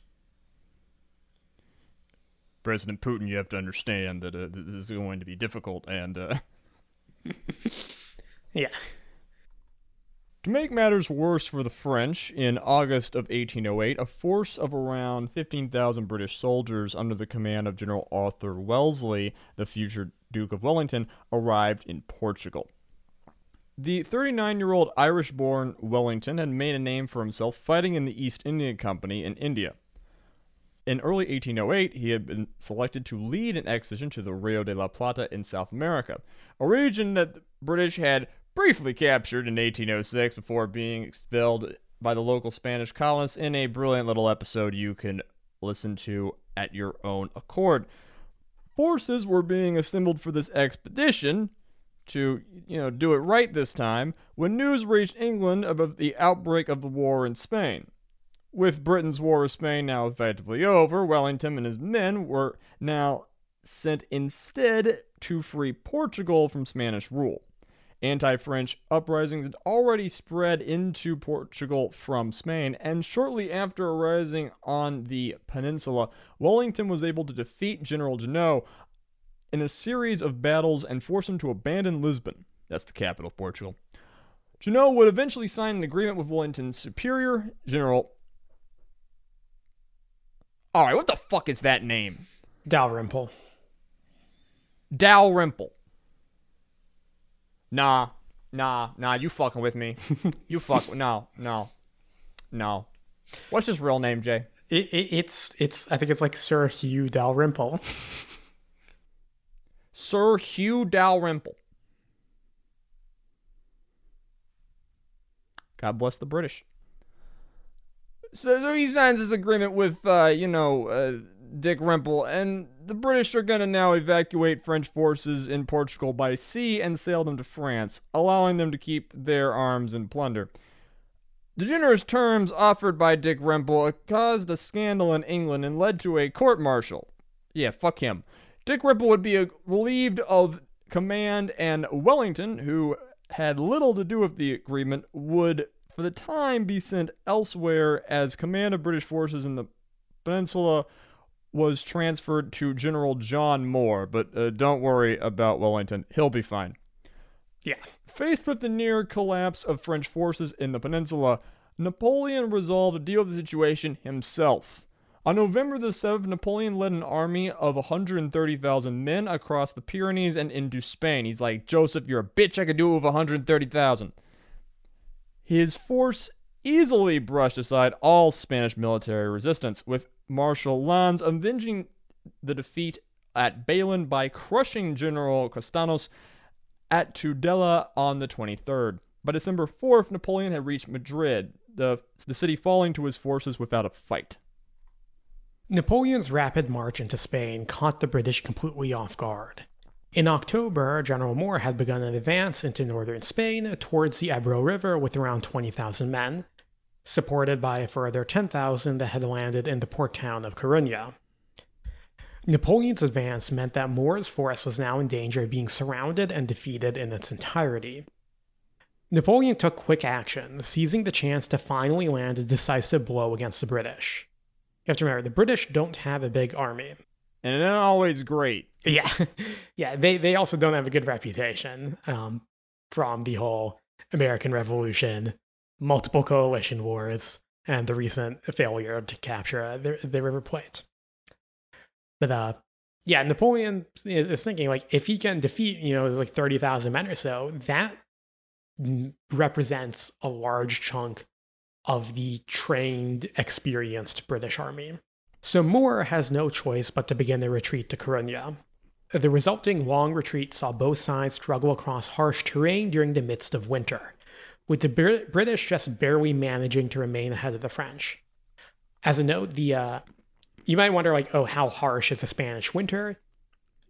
President Putin, you have to understand that uh, this is going to be difficult, and uh... <laughs> yeah. To make matters worse for the French, in August of 1808, a force of around 15,000 British soldiers under the command of General Arthur Wellesley, the future Duke of Wellington, arrived in Portugal. The 39 year old Irish born Wellington had made a name for himself fighting in the East India Company in India. In early 1808, he had been selected to lead an expedition to the Rio de la Plata in South America, a region that the British had briefly captured in 1806 before being expelled by the local Spanish colonists in a brilliant little episode you can listen to at your own accord. Forces were being assembled for this expedition to, you know, do it right this time when news reached England about the outbreak of the war in Spain. With Britain's war with Spain now effectively over, Wellington and his men were now sent instead to free Portugal from Spanish rule anti French uprisings had already spread into Portugal from Spain, and shortly after arising on the peninsula, Wellington was able to defeat General Junot in a series of battles and force him to abandon Lisbon. That's the capital of Portugal. Junot would eventually sign an agreement with Wellington's superior, General. Alright, what the fuck is that name? Dalrymple. Dalrymple. Nah, nah, nah. You fucking with me? <laughs> you fuck? No, no, no. What's his real name, Jay? It, it, it's it's. I think it's like Sir Hugh Dalrymple. <laughs> Sir Hugh Dalrymple. God bless the British. So, so he signs this agreement with, uh, you know, uh, Dick Rimple, and the British are going to now evacuate French forces in Portugal by sea and sail them to France, allowing them to keep their arms and plunder. The generous terms offered by Dick Rimple caused a scandal in England and led to a court martial. Yeah, fuck him. Dick Rimple would be relieved of command, and Wellington, who had little to do with the agreement, would, for the time, be sent elsewhere as command of British forces in the peninsula was transferred to General John Moore, but uh, don't worry about Wellington. He'll be fine. Yeah. Faced with the near collapse of French forces in the peninsula, Napoleon resolved to deal with the situation himself. On November the 7th, Napoleon led an army of 130,000 men across the Pyrenees and into Spain. He's like, Joseph, you're a bitch. I could do it with 130,000. His force easily brushed aside all Spanish military resistance, with Marshal Lannes avenging the defeat at Baylen by crushing General Castanos at Tudela on the 23rd. By December 4th, Napoleon had reached Madrid, the, the city falling to his forces without a fight. Napoleon's rapid march into Spain caught the British completely off guard. In October, General Moore had begun an advance into northern Spain towards the Ebro River with around 20,000 men, supported by a further 10,000 that had landed in the port town of Corunna. Napoleon's advance meant that Moore's force was now in danger of being surrounded and defeated in its entirety. Napoleon took quick action, seizing the chance to finally land a decisive blow against the British. You have to remember, the British don't have a big army. And they're not always great. Yeah, <laughs> yeah. They they also don't have a good reputation um, from the whole American Revolution multiple coalition wars, and the recent failure to capture uh, the, the River Plate. But uh, yeah, Napoleon is thinking like if he can defeat, you know, like 30,000 men or so, that represents a large chunk of the trained, experienced British army. So Moore has no choice but to begin the retreat to Corunna. The resulting long retreat saw both sides struggle across harsh terrain during the midst of winter, with the Br- British just barely managing to remain ahead of the French. As a note, the uh, you might wonder like, oh, how harsh is the Spanish winter?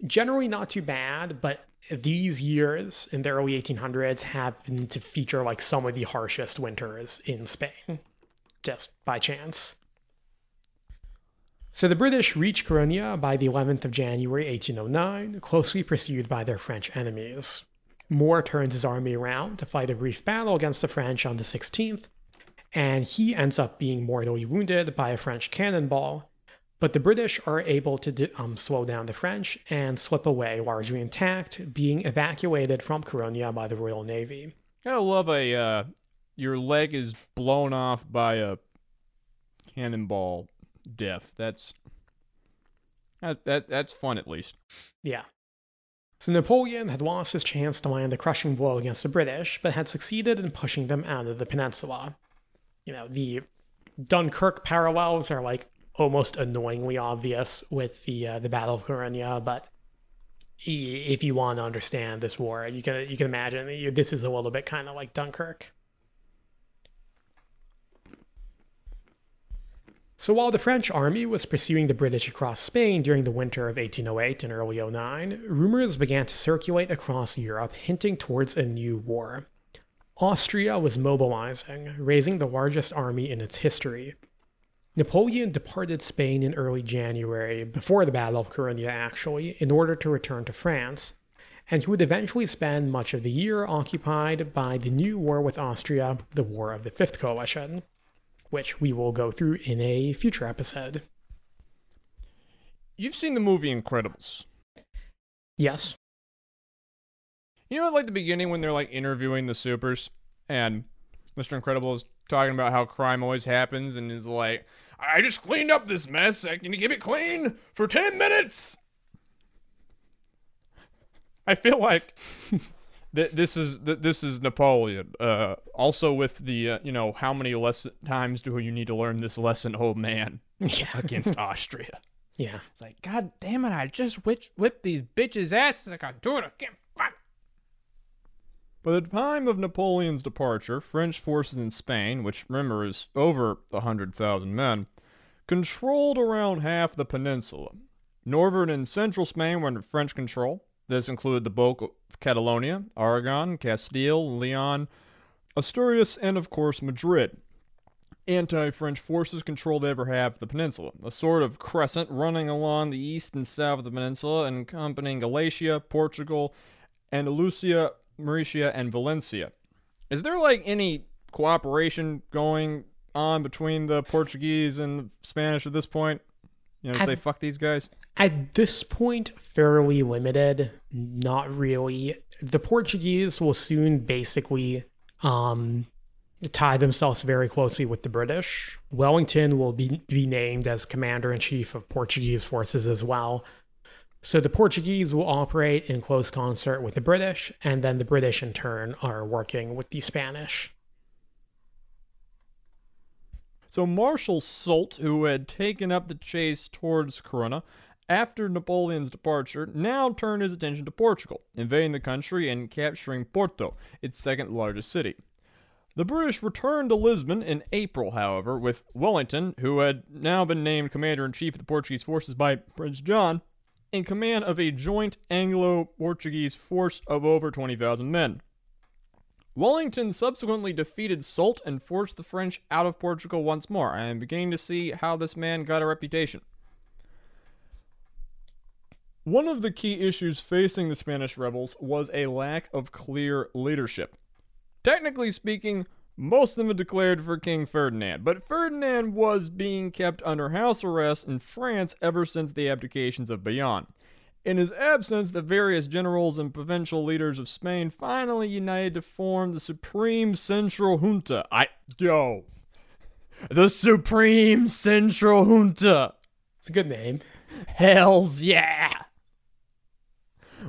Generally not too bad, but these years in the early 1800s happen to feature like some of the harshest winters in Spain, just by chance. So the British reached Corunna by the 11th of January 1809, closely pursued by their French enemies. Moore turns his army around to fight a brief battle against the French on the 16th, and he ends up being mortally wounded by a French cannonball. But the British are able to um, slow down the French and slip away largely intact, being evacuated from Corunna by the Royal Navy. I love a uh, your leg is blown off by a cannonball death. That's that, that that's fun at least. Yeah. So Napoleon had lost his chance to land a crushing blow against the British, but had succeeded in pushing them out of the peninsula. You know, the Dunkirk parallels are like almost annoyingly obvious with the uh, the Battle of Corunna, but if you want to understand this war, you can you can imagine this is a little bit kind of like Dunkirk. So while the French army was pursuing the British across Spain during the winter of 1808 and early 09, rumors began to circulate across Europe hinting towards a new war. Austria was mobilizing, raising the largest army in its history. Napoleon departed Spain in early January, before the Battle of Corunna actually, in order to return to France, and he would eventually spend much of the year occupied by the new war with Austria, the War of the Fifth Coalition, which we will go through in a future episode. You've seen the movie Incredibles. Yes. You know, at like the beginning when they're like interviewing the supers, and Mr. Incredible is talking about how crime always happens, and is like, "I just cleaned up this mess. Can you keep it clean for ten minutes?" I feel like th- this is th- this is Napoleon. Uh, also with the uh, you know how many less times do you need to learn this lesson, old man, <laughs> Yeah. against Austria? <laughs> Yeah. It's like, God damn it! I just whipped, whipped these bitches' asses. Like I gotta do it again. By the time of Napoleon's departure, French forces in Spain, which remember is over a hundred thousand men, controlled around half the peninsula. Northern and central Spain were under French control. This included the bulk of Catalonia, Aragon, Castile, Leon, Asturias, and of course Madrid. Anti French forces controlled other half of the peninsula, a sort of crescent running along the east and south of the peninsula, encompassing Galicia, Portugal, Andalusia, Murcia, and Valencia. Is there like any cooperation going on between the Portuguese and the Spanish at this point? You know, At- say fuck these guys? At this point, fairly limited. Not really. The Portuguese will soon basically um, tie themselves very closely with the British. Wellington will be, be named as commander in chief of Portuguese forces as well. So the Portuguese will operate in close concert with the British, and then the British in turn are working with the Spanish. So Marshal Soult, who had taken up the chase towards Corunna after Napoleon's departure, now turned his attention to Portugal, invading the country and capturing Porto, its second largest city. The British returned to Lisbon in April, however, with Wellington, who had now been named commander in chief of the Portuguese forces by Prince John, in command of a joint Anglo Portuguese force of over 20,000 men. Wellington subsequently defeated Soult and forced the French out of Portugal once more. I am beginning to see how this man got a reputation. One of the key issues facing the Spanish rebels was a lack of clear leadership. Technically speaking, most of them had declared for King Ferdinand, but Ferdinand was being kept under house arrest in France ever since the abdications of Bayonne. In his absence, the various generals and provincial leaders of Spain finally united to form the Supreme Central Junta. I. Yo. The Supreme Central Junta. It's a good name. Hells yeah.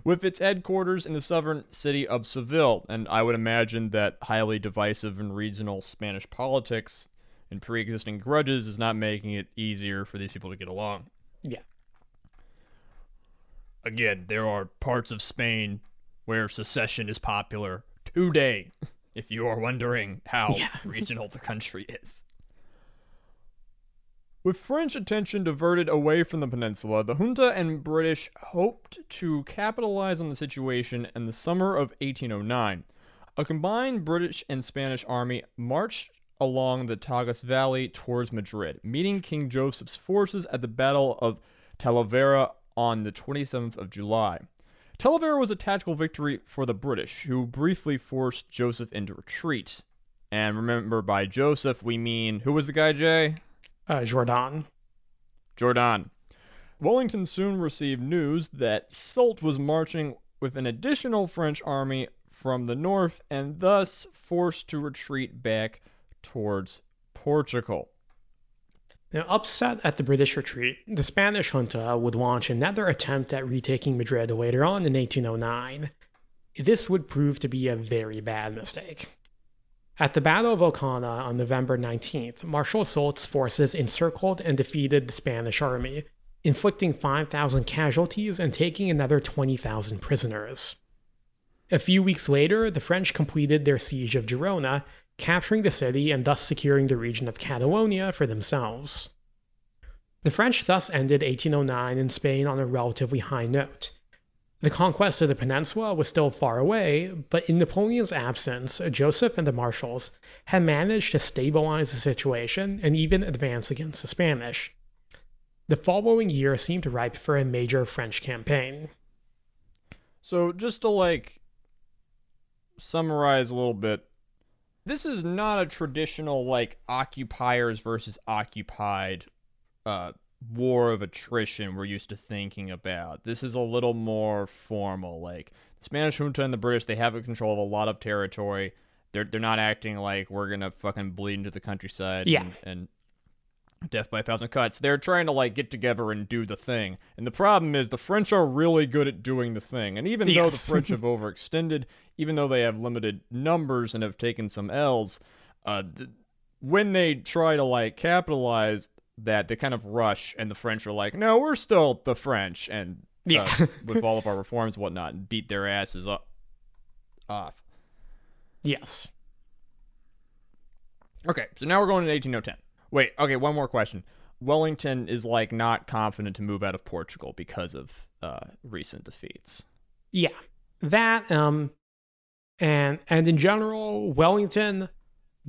with its headquarters in the southern city of Seville. And I would imagine that highly divisive and regional Spanish politics and pre existing grudges is not making it easier for these people to get along. Yeah. Again, there are parts of Spain where secession is popular today, if you are wondering how Yeah. <laughs> regional the country is. With French attention diverted away from the peninsula, the junta and British hoped to capitalize on the situation in the summer of 1809. A combined British and Spanish army marched along the Tagus Valley towards Madrid, meeting King Joseph's forces at the Battle of Talavera on the 27th of July. Talavera was a tactical victory for the British, who briefly forced Joseph into retreat. And remember, by Joseph, we mean who was the guy, Jay? Uh, Jordan. Jordan. Wellington soon received news that Soult was marching with an additional French army from the north and thus forced to retreat back towards Portugal. Now, upset at the British retreat, the Spanish junta would launch another attempt at retaking Madrid later on in 1809. This would prove to be a very bad mistake. At the Battle of Ocana on November 19th, Marshal Soult's forces encircled and defeated the Spanish army, inflicting 5,000 casualties and taking another 20,000 prisoners. A few weeks later, the French completed their siege of Girona, capturing the city and thus securing the region of Catalonia for themselves. The French thus ended 1809 in Spain on a relatively high note. The conquest of the peninsula was still far away, but in Napoleon's absence, Joseph and the marshals had managed to stabilize the situation and even advance against the Spanish. The following year seemed ripe for a major French campaign. So, just to like summarize a little bit, this is not a traditional like occupiers versus occupied uh, war of attrition we're used to thinking about. This is a little more formal. Like the Spanish junta and the British, they have a control of a lot of territory. They're they're not acting like we're gonna fucking bleed into the countryside. Yeah. And, and death by a thousand cuts. They're trying to like get together and do the thing. And the problem is the French are really good at doing the thing. And even though the French have <laughs> overextended, even though they have limited numbers and have taken some L's, uh, th- when they try to like capitalize that, they kind of rush, and the French are like, "No, we're still the French," and uh, Yeah. <laughs> with all of our reforms and whatnot, and beat their asses up off. Yes. Okay, so now we're going to 18010. Wait, okay, one more question. Wellington is like not confident to move out of Portugal because of uh, recent defeats. Yeah, that um, and and in general, Wellington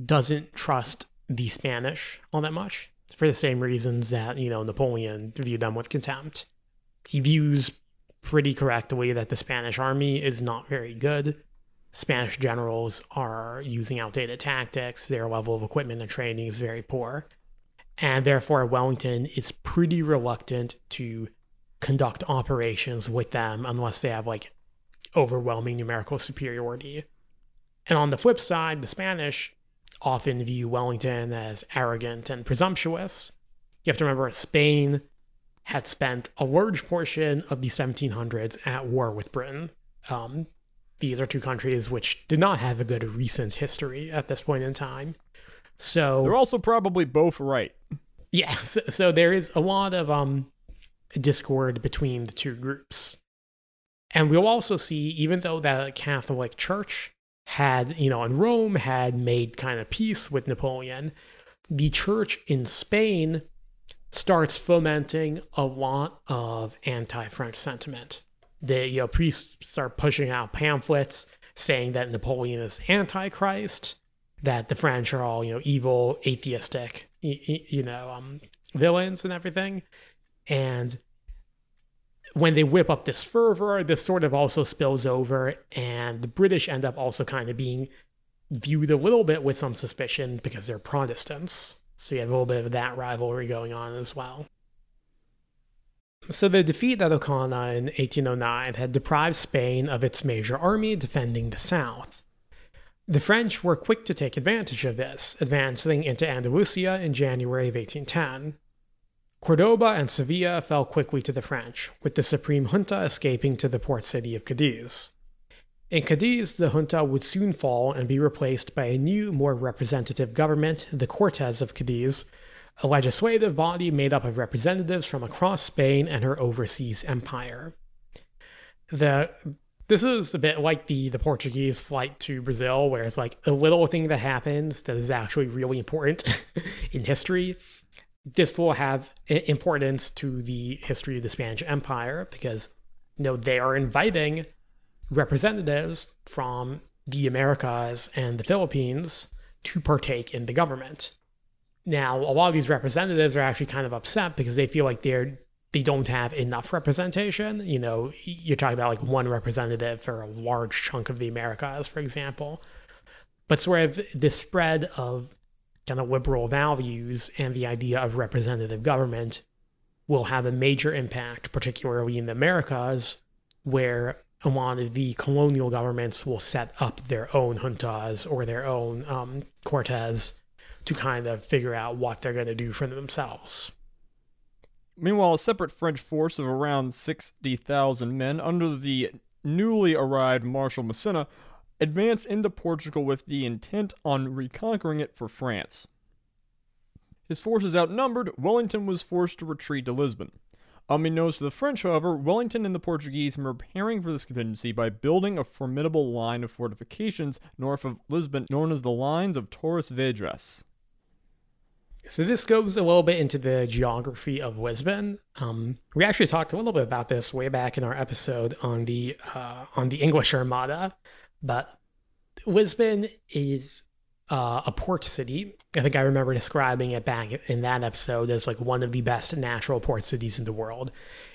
doesn't trust the Spanish all that much for the same reasons that you know Napoleon viewed them with contempt. He views pretty correctly that the Spanish army is not very good. Spanish generals are using outdated tactics. Their level of equipment and training is very poor. And therefore, Wellington is pretty reluctant to conduct operations with them unless they have like overwhelming numerical superiority. And on the flip side, the Spanish often view Wellington as arrogant and presumptuous. You have to remember, Spain had spent a large portion of the 1700s at war with Britain. Um, these are two countries which did not have a good recent history at this point in time. So They're also probably both right. yeah, <laughs> so, so there is a lot of um discord between the two groups. And we'll also see, even though the Catholic Church had, you know, in Rome had made kind of peace with Napoleon, the church in Spain starts fomenting a lot of anti-French sentiment. The you know, priests start pushing out pamphlets saying that Napoleon is antichrist, that the French are all you know evil, atheistic, y- y- you know, um, villains and everything. And when they whip up this fervor, this sort of also spills over, and the British end up also kind of being viewed a little bit with some suspicion because they're Protestants. So you have a little bit of that rivalry going on as well. So the defeat at Ocana in 1809 had deprived Spain of its major army defending the south. The French were quick to take advantage of this, advancing into Andalusia in January of 1810. Cordoba and Sevilla fell quickly to the French, with the Supreme Junta escaping to the port city of Cadiz. In Cadiz, the junta would soon fall and be replaced by a new, more representative government, the Cortes of Cadiz, a legislative body made up of representatives from across Spain and her overseas empire. The this is a bit like the the Portuguese flight to Brazil, where it's like a little thing that happens that is actually really important <laughs> in history. This will have importance to the history of the Spanish Empire because you know they are inviting representatives from the Americas and the Philippines to partake in the government. Now, a lot of these representatives are actually kind of upset because they feel like they're they don't have enough representation. You know, you're talking about like one representative for a large chunk of the Americas, for example. But sort of the spread of kind of liberal values and the idea of representative government will have a major impact, particularly in the Americas, where a lot of the colonial governments will set up their own juntas or their own um, cortes to kind of figure out what they're going to do for themselves. Meanwhile, a separate French force of around 60,000 men under the newly arrived Marshal Massena advanced into Portugal with the intent on reconquering it for France. His forces outnumbered, Wellington was forced to retreat to Lisbon. Unbeknownst to the French, however, Wellington and the Portuguese were preparing for this contingency by building a formidable line of fortifications north of Lisbon known as the Lines of Torres Vedras. So this goes a little bit into the geography of Lisbon. Um, we actually talked a little bit about this way back in our episode on the uh, on the English Armada, but Lisbon is uh, a port city. I think I remember describing it back in that episode as like one of the best natural port cities in the world.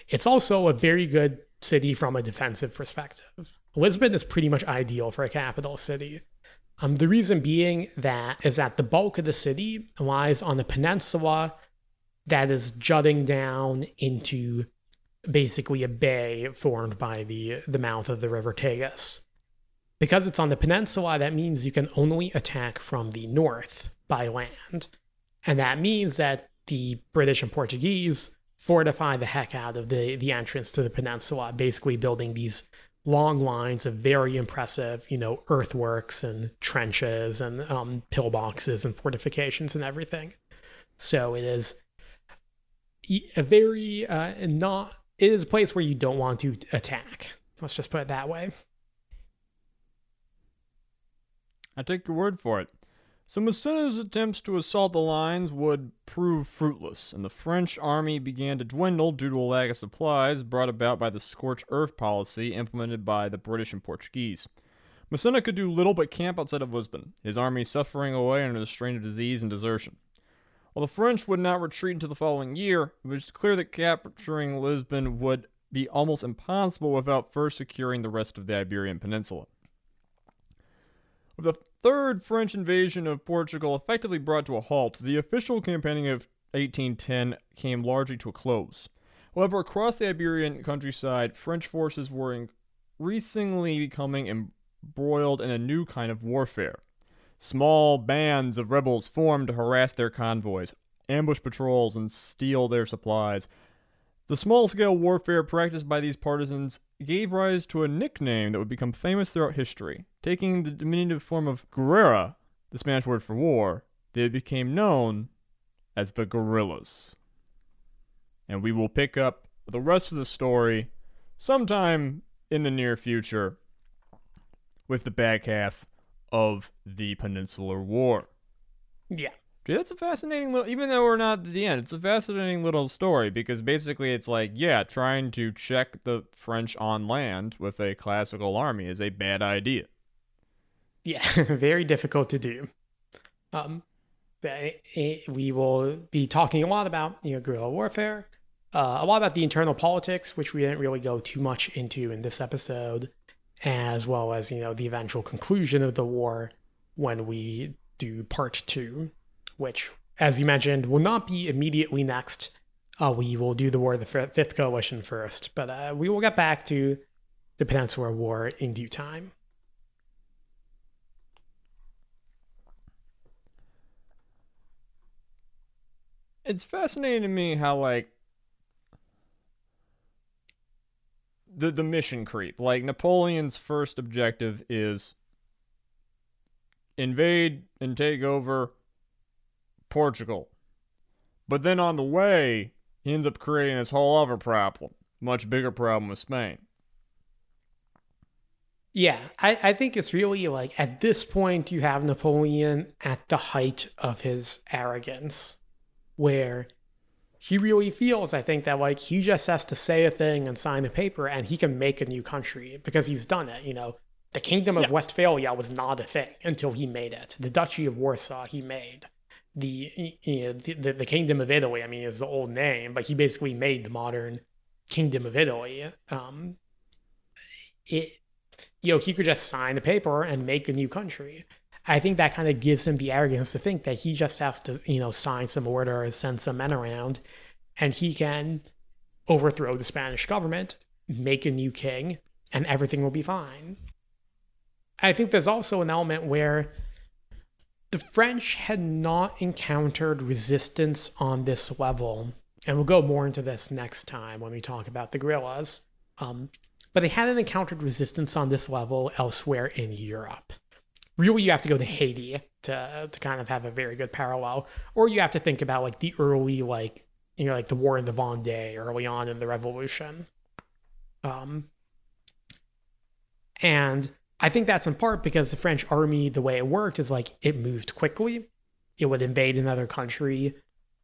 It's also a very good city from a defensive perspective. Lisbon is pretty much ideal for a capital city. Um, the reason being that is that the bulk of the city lies on a peninsula that is jutting down into basically a bay formed by the, the mouth of the river Tagus. Because it's on the peninsula, that means you can only attack from the north by land. And that means that the British and Portuguese fortify the heck out of the, the entrance to the peninsula, basically building these long lines of very impressive, you know, earthworks and trenches and um, pillboxes and fortifications and everything. So it is a very uh, not. It is a place where you don't want to attack. Let's just put it that way. I take your word for it. So Massena's attempts to assault the lines would prove fruitless, and the French army began to dwindle due to a lack of supplies brought about by the scorched earth policy implemented by the British and Portuguese. Massena could do little but camp outside of Lisbon, his army suffering away under the strain of disease and desertion. While the French would not retreat until the following year, it was clear that capturing Lisbon would be almost impossible without first securing the rest of the Iberian Peninsula. With the third French invasion of Portugal effectively brought to a halt, the official campaigning of 1810 came largely to a close. However, across the Iberian countryside, French forces were increasingly becoming embroiled in a new kind of warfare. Small bands of rebels formed to harass their convoys, ambush patrols, and steal their supplies, the small scale warfare practiced by these partisans gave rise to a nickname that would become famous throughout history. Taking the diminutive form of guerra, the Spanish word for war, they became known as the guerrillas. And we will pick up the rest of the story sometime in the near future with the back half of the Peninsular War. Yeah. Dude, that's a fascinating little. Even though we're not at the end, it's a fascinating little story because basically it's like, yeah, trying to check the French on land with a classical army is a bad idea. Yeah, <laughs> very difficult to do. Um, we will be talking a lot about you know guerrilla warfare, uh, a lot about the internal politics, which we didn't really go too much into in this episode, as well as you know the eventual conclusion of the war when we do part two which, as you mentioned, will not be immediately next. Uh, we will do the War of the Fifth Coalition first, but uh, we will get back to the Peninsular War in due time. it's fascinating to me how like the the mission creep. Like Napoleon's first objective is invade and take over Portugal. But then on the way, he ends up creating this whole other problem, much bigger problem with Spain. Yeah, I, I think it's really like at this point you have Napoleon at the height of his arrogance, where he really feels, I think, that like he just has to say a thing and sign a paper and he can make a new country because he's done it. You know, the Kingdom of yeah. Westphalia was not a thing until he made it. The Duchy of Warsaw he made. The, you know, the, the, Kingdom of Italy, I mean, is the old name, but he basically made the modern Kingdom of Italy. Um, it, you know, he could just sign a paper and make a new country. I think that kind of gives him the arrogance to think that he just has to, you know, sign some orders, send some men around, and he can overthrow the Spanish government, make a new king, and everything will be fine. I think there's also an element where the French had not encountered resistance on this level, and we'll go more into this next time when we talk about the guerrillas. Um, but they hadn't encountered resistance on this level elsewhere in Europe really you have to go to Haiti to to kind of have a very good parallel, or you have to think about like the early like you know like the War in the Vendée early on in the Revolution. Um, and I think that's in part because the French army, the way it worked, is like it moved quickly. It would invade another country,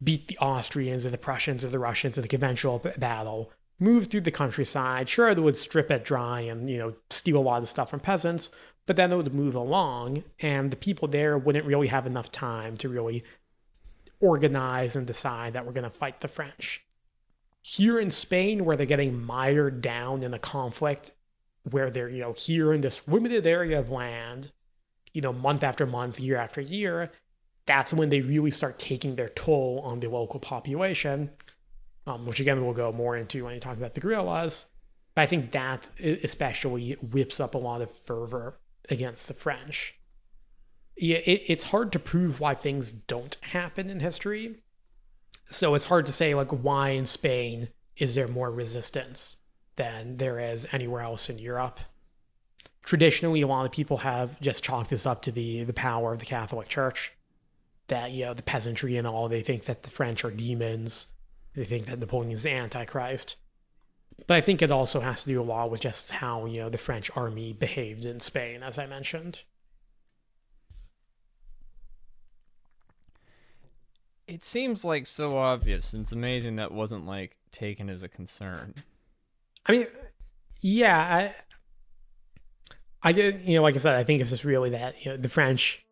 beat the Austrians or the Prussians or the Russians in the conventional battle, move through the countryside. Sure, they would strip it dry and you know steal a lot of stuff from peasants, but then it would move along, and the people there wouldn't really have enough time to really organize and decide that we're going to fight the French. Here in Spain, where they're getting mired down in a conflict, where they're, you know, here in this limited area of land, you know, month after month, year after year, that's when they really start taking their toll on the local population, um, which again we'll go more into when you talk about the guerrillas. But I think that especially whips up a lot of fervor against the French. Yeah, it, it's hard to prove why things don't happen in history. So it's hard to say like why in Spain is there more resistance than there is anywhere else in Europe. Traditionally, a lot of people have just chalked this up to the the power of the Catholic Church. That you know the peasantry and all they think that the French are demons. They think that Napoleon is Antichrist. But I think it also has to do a lot with just how, you know, the French army behaved in Spain, as I mentioned. It seems like so obvious, and it's amazing that wasn't like taken as a concern. I mean, yeah, I, I did, you know, like I said, I think it's just really that you know the French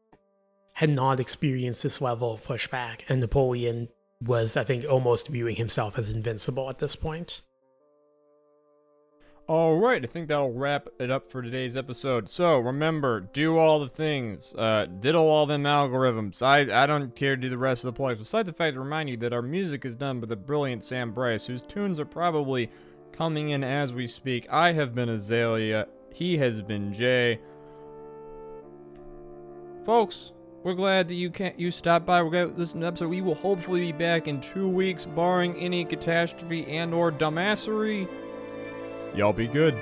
had not experienced this level of pushback, and Napoleon was, I think, almost viewing himself as invincible at this point. All right, I think that'll wrap it up for today's episode. So remember, do all the things, uh, diddle all them algorithms. I I don't care to do the rest of the plugs. Besides the fact to remind you that our music is done by the brilliant Sam Bryce, whose tunes are probably coming in as we speak. I have been Azalea. He has been Jay. Folks, we're glad that you can't you stopped by. We're glad to episode. We will hopefully be back in two weeks, barring any catastrophe and or dumbassery. Y'all be good.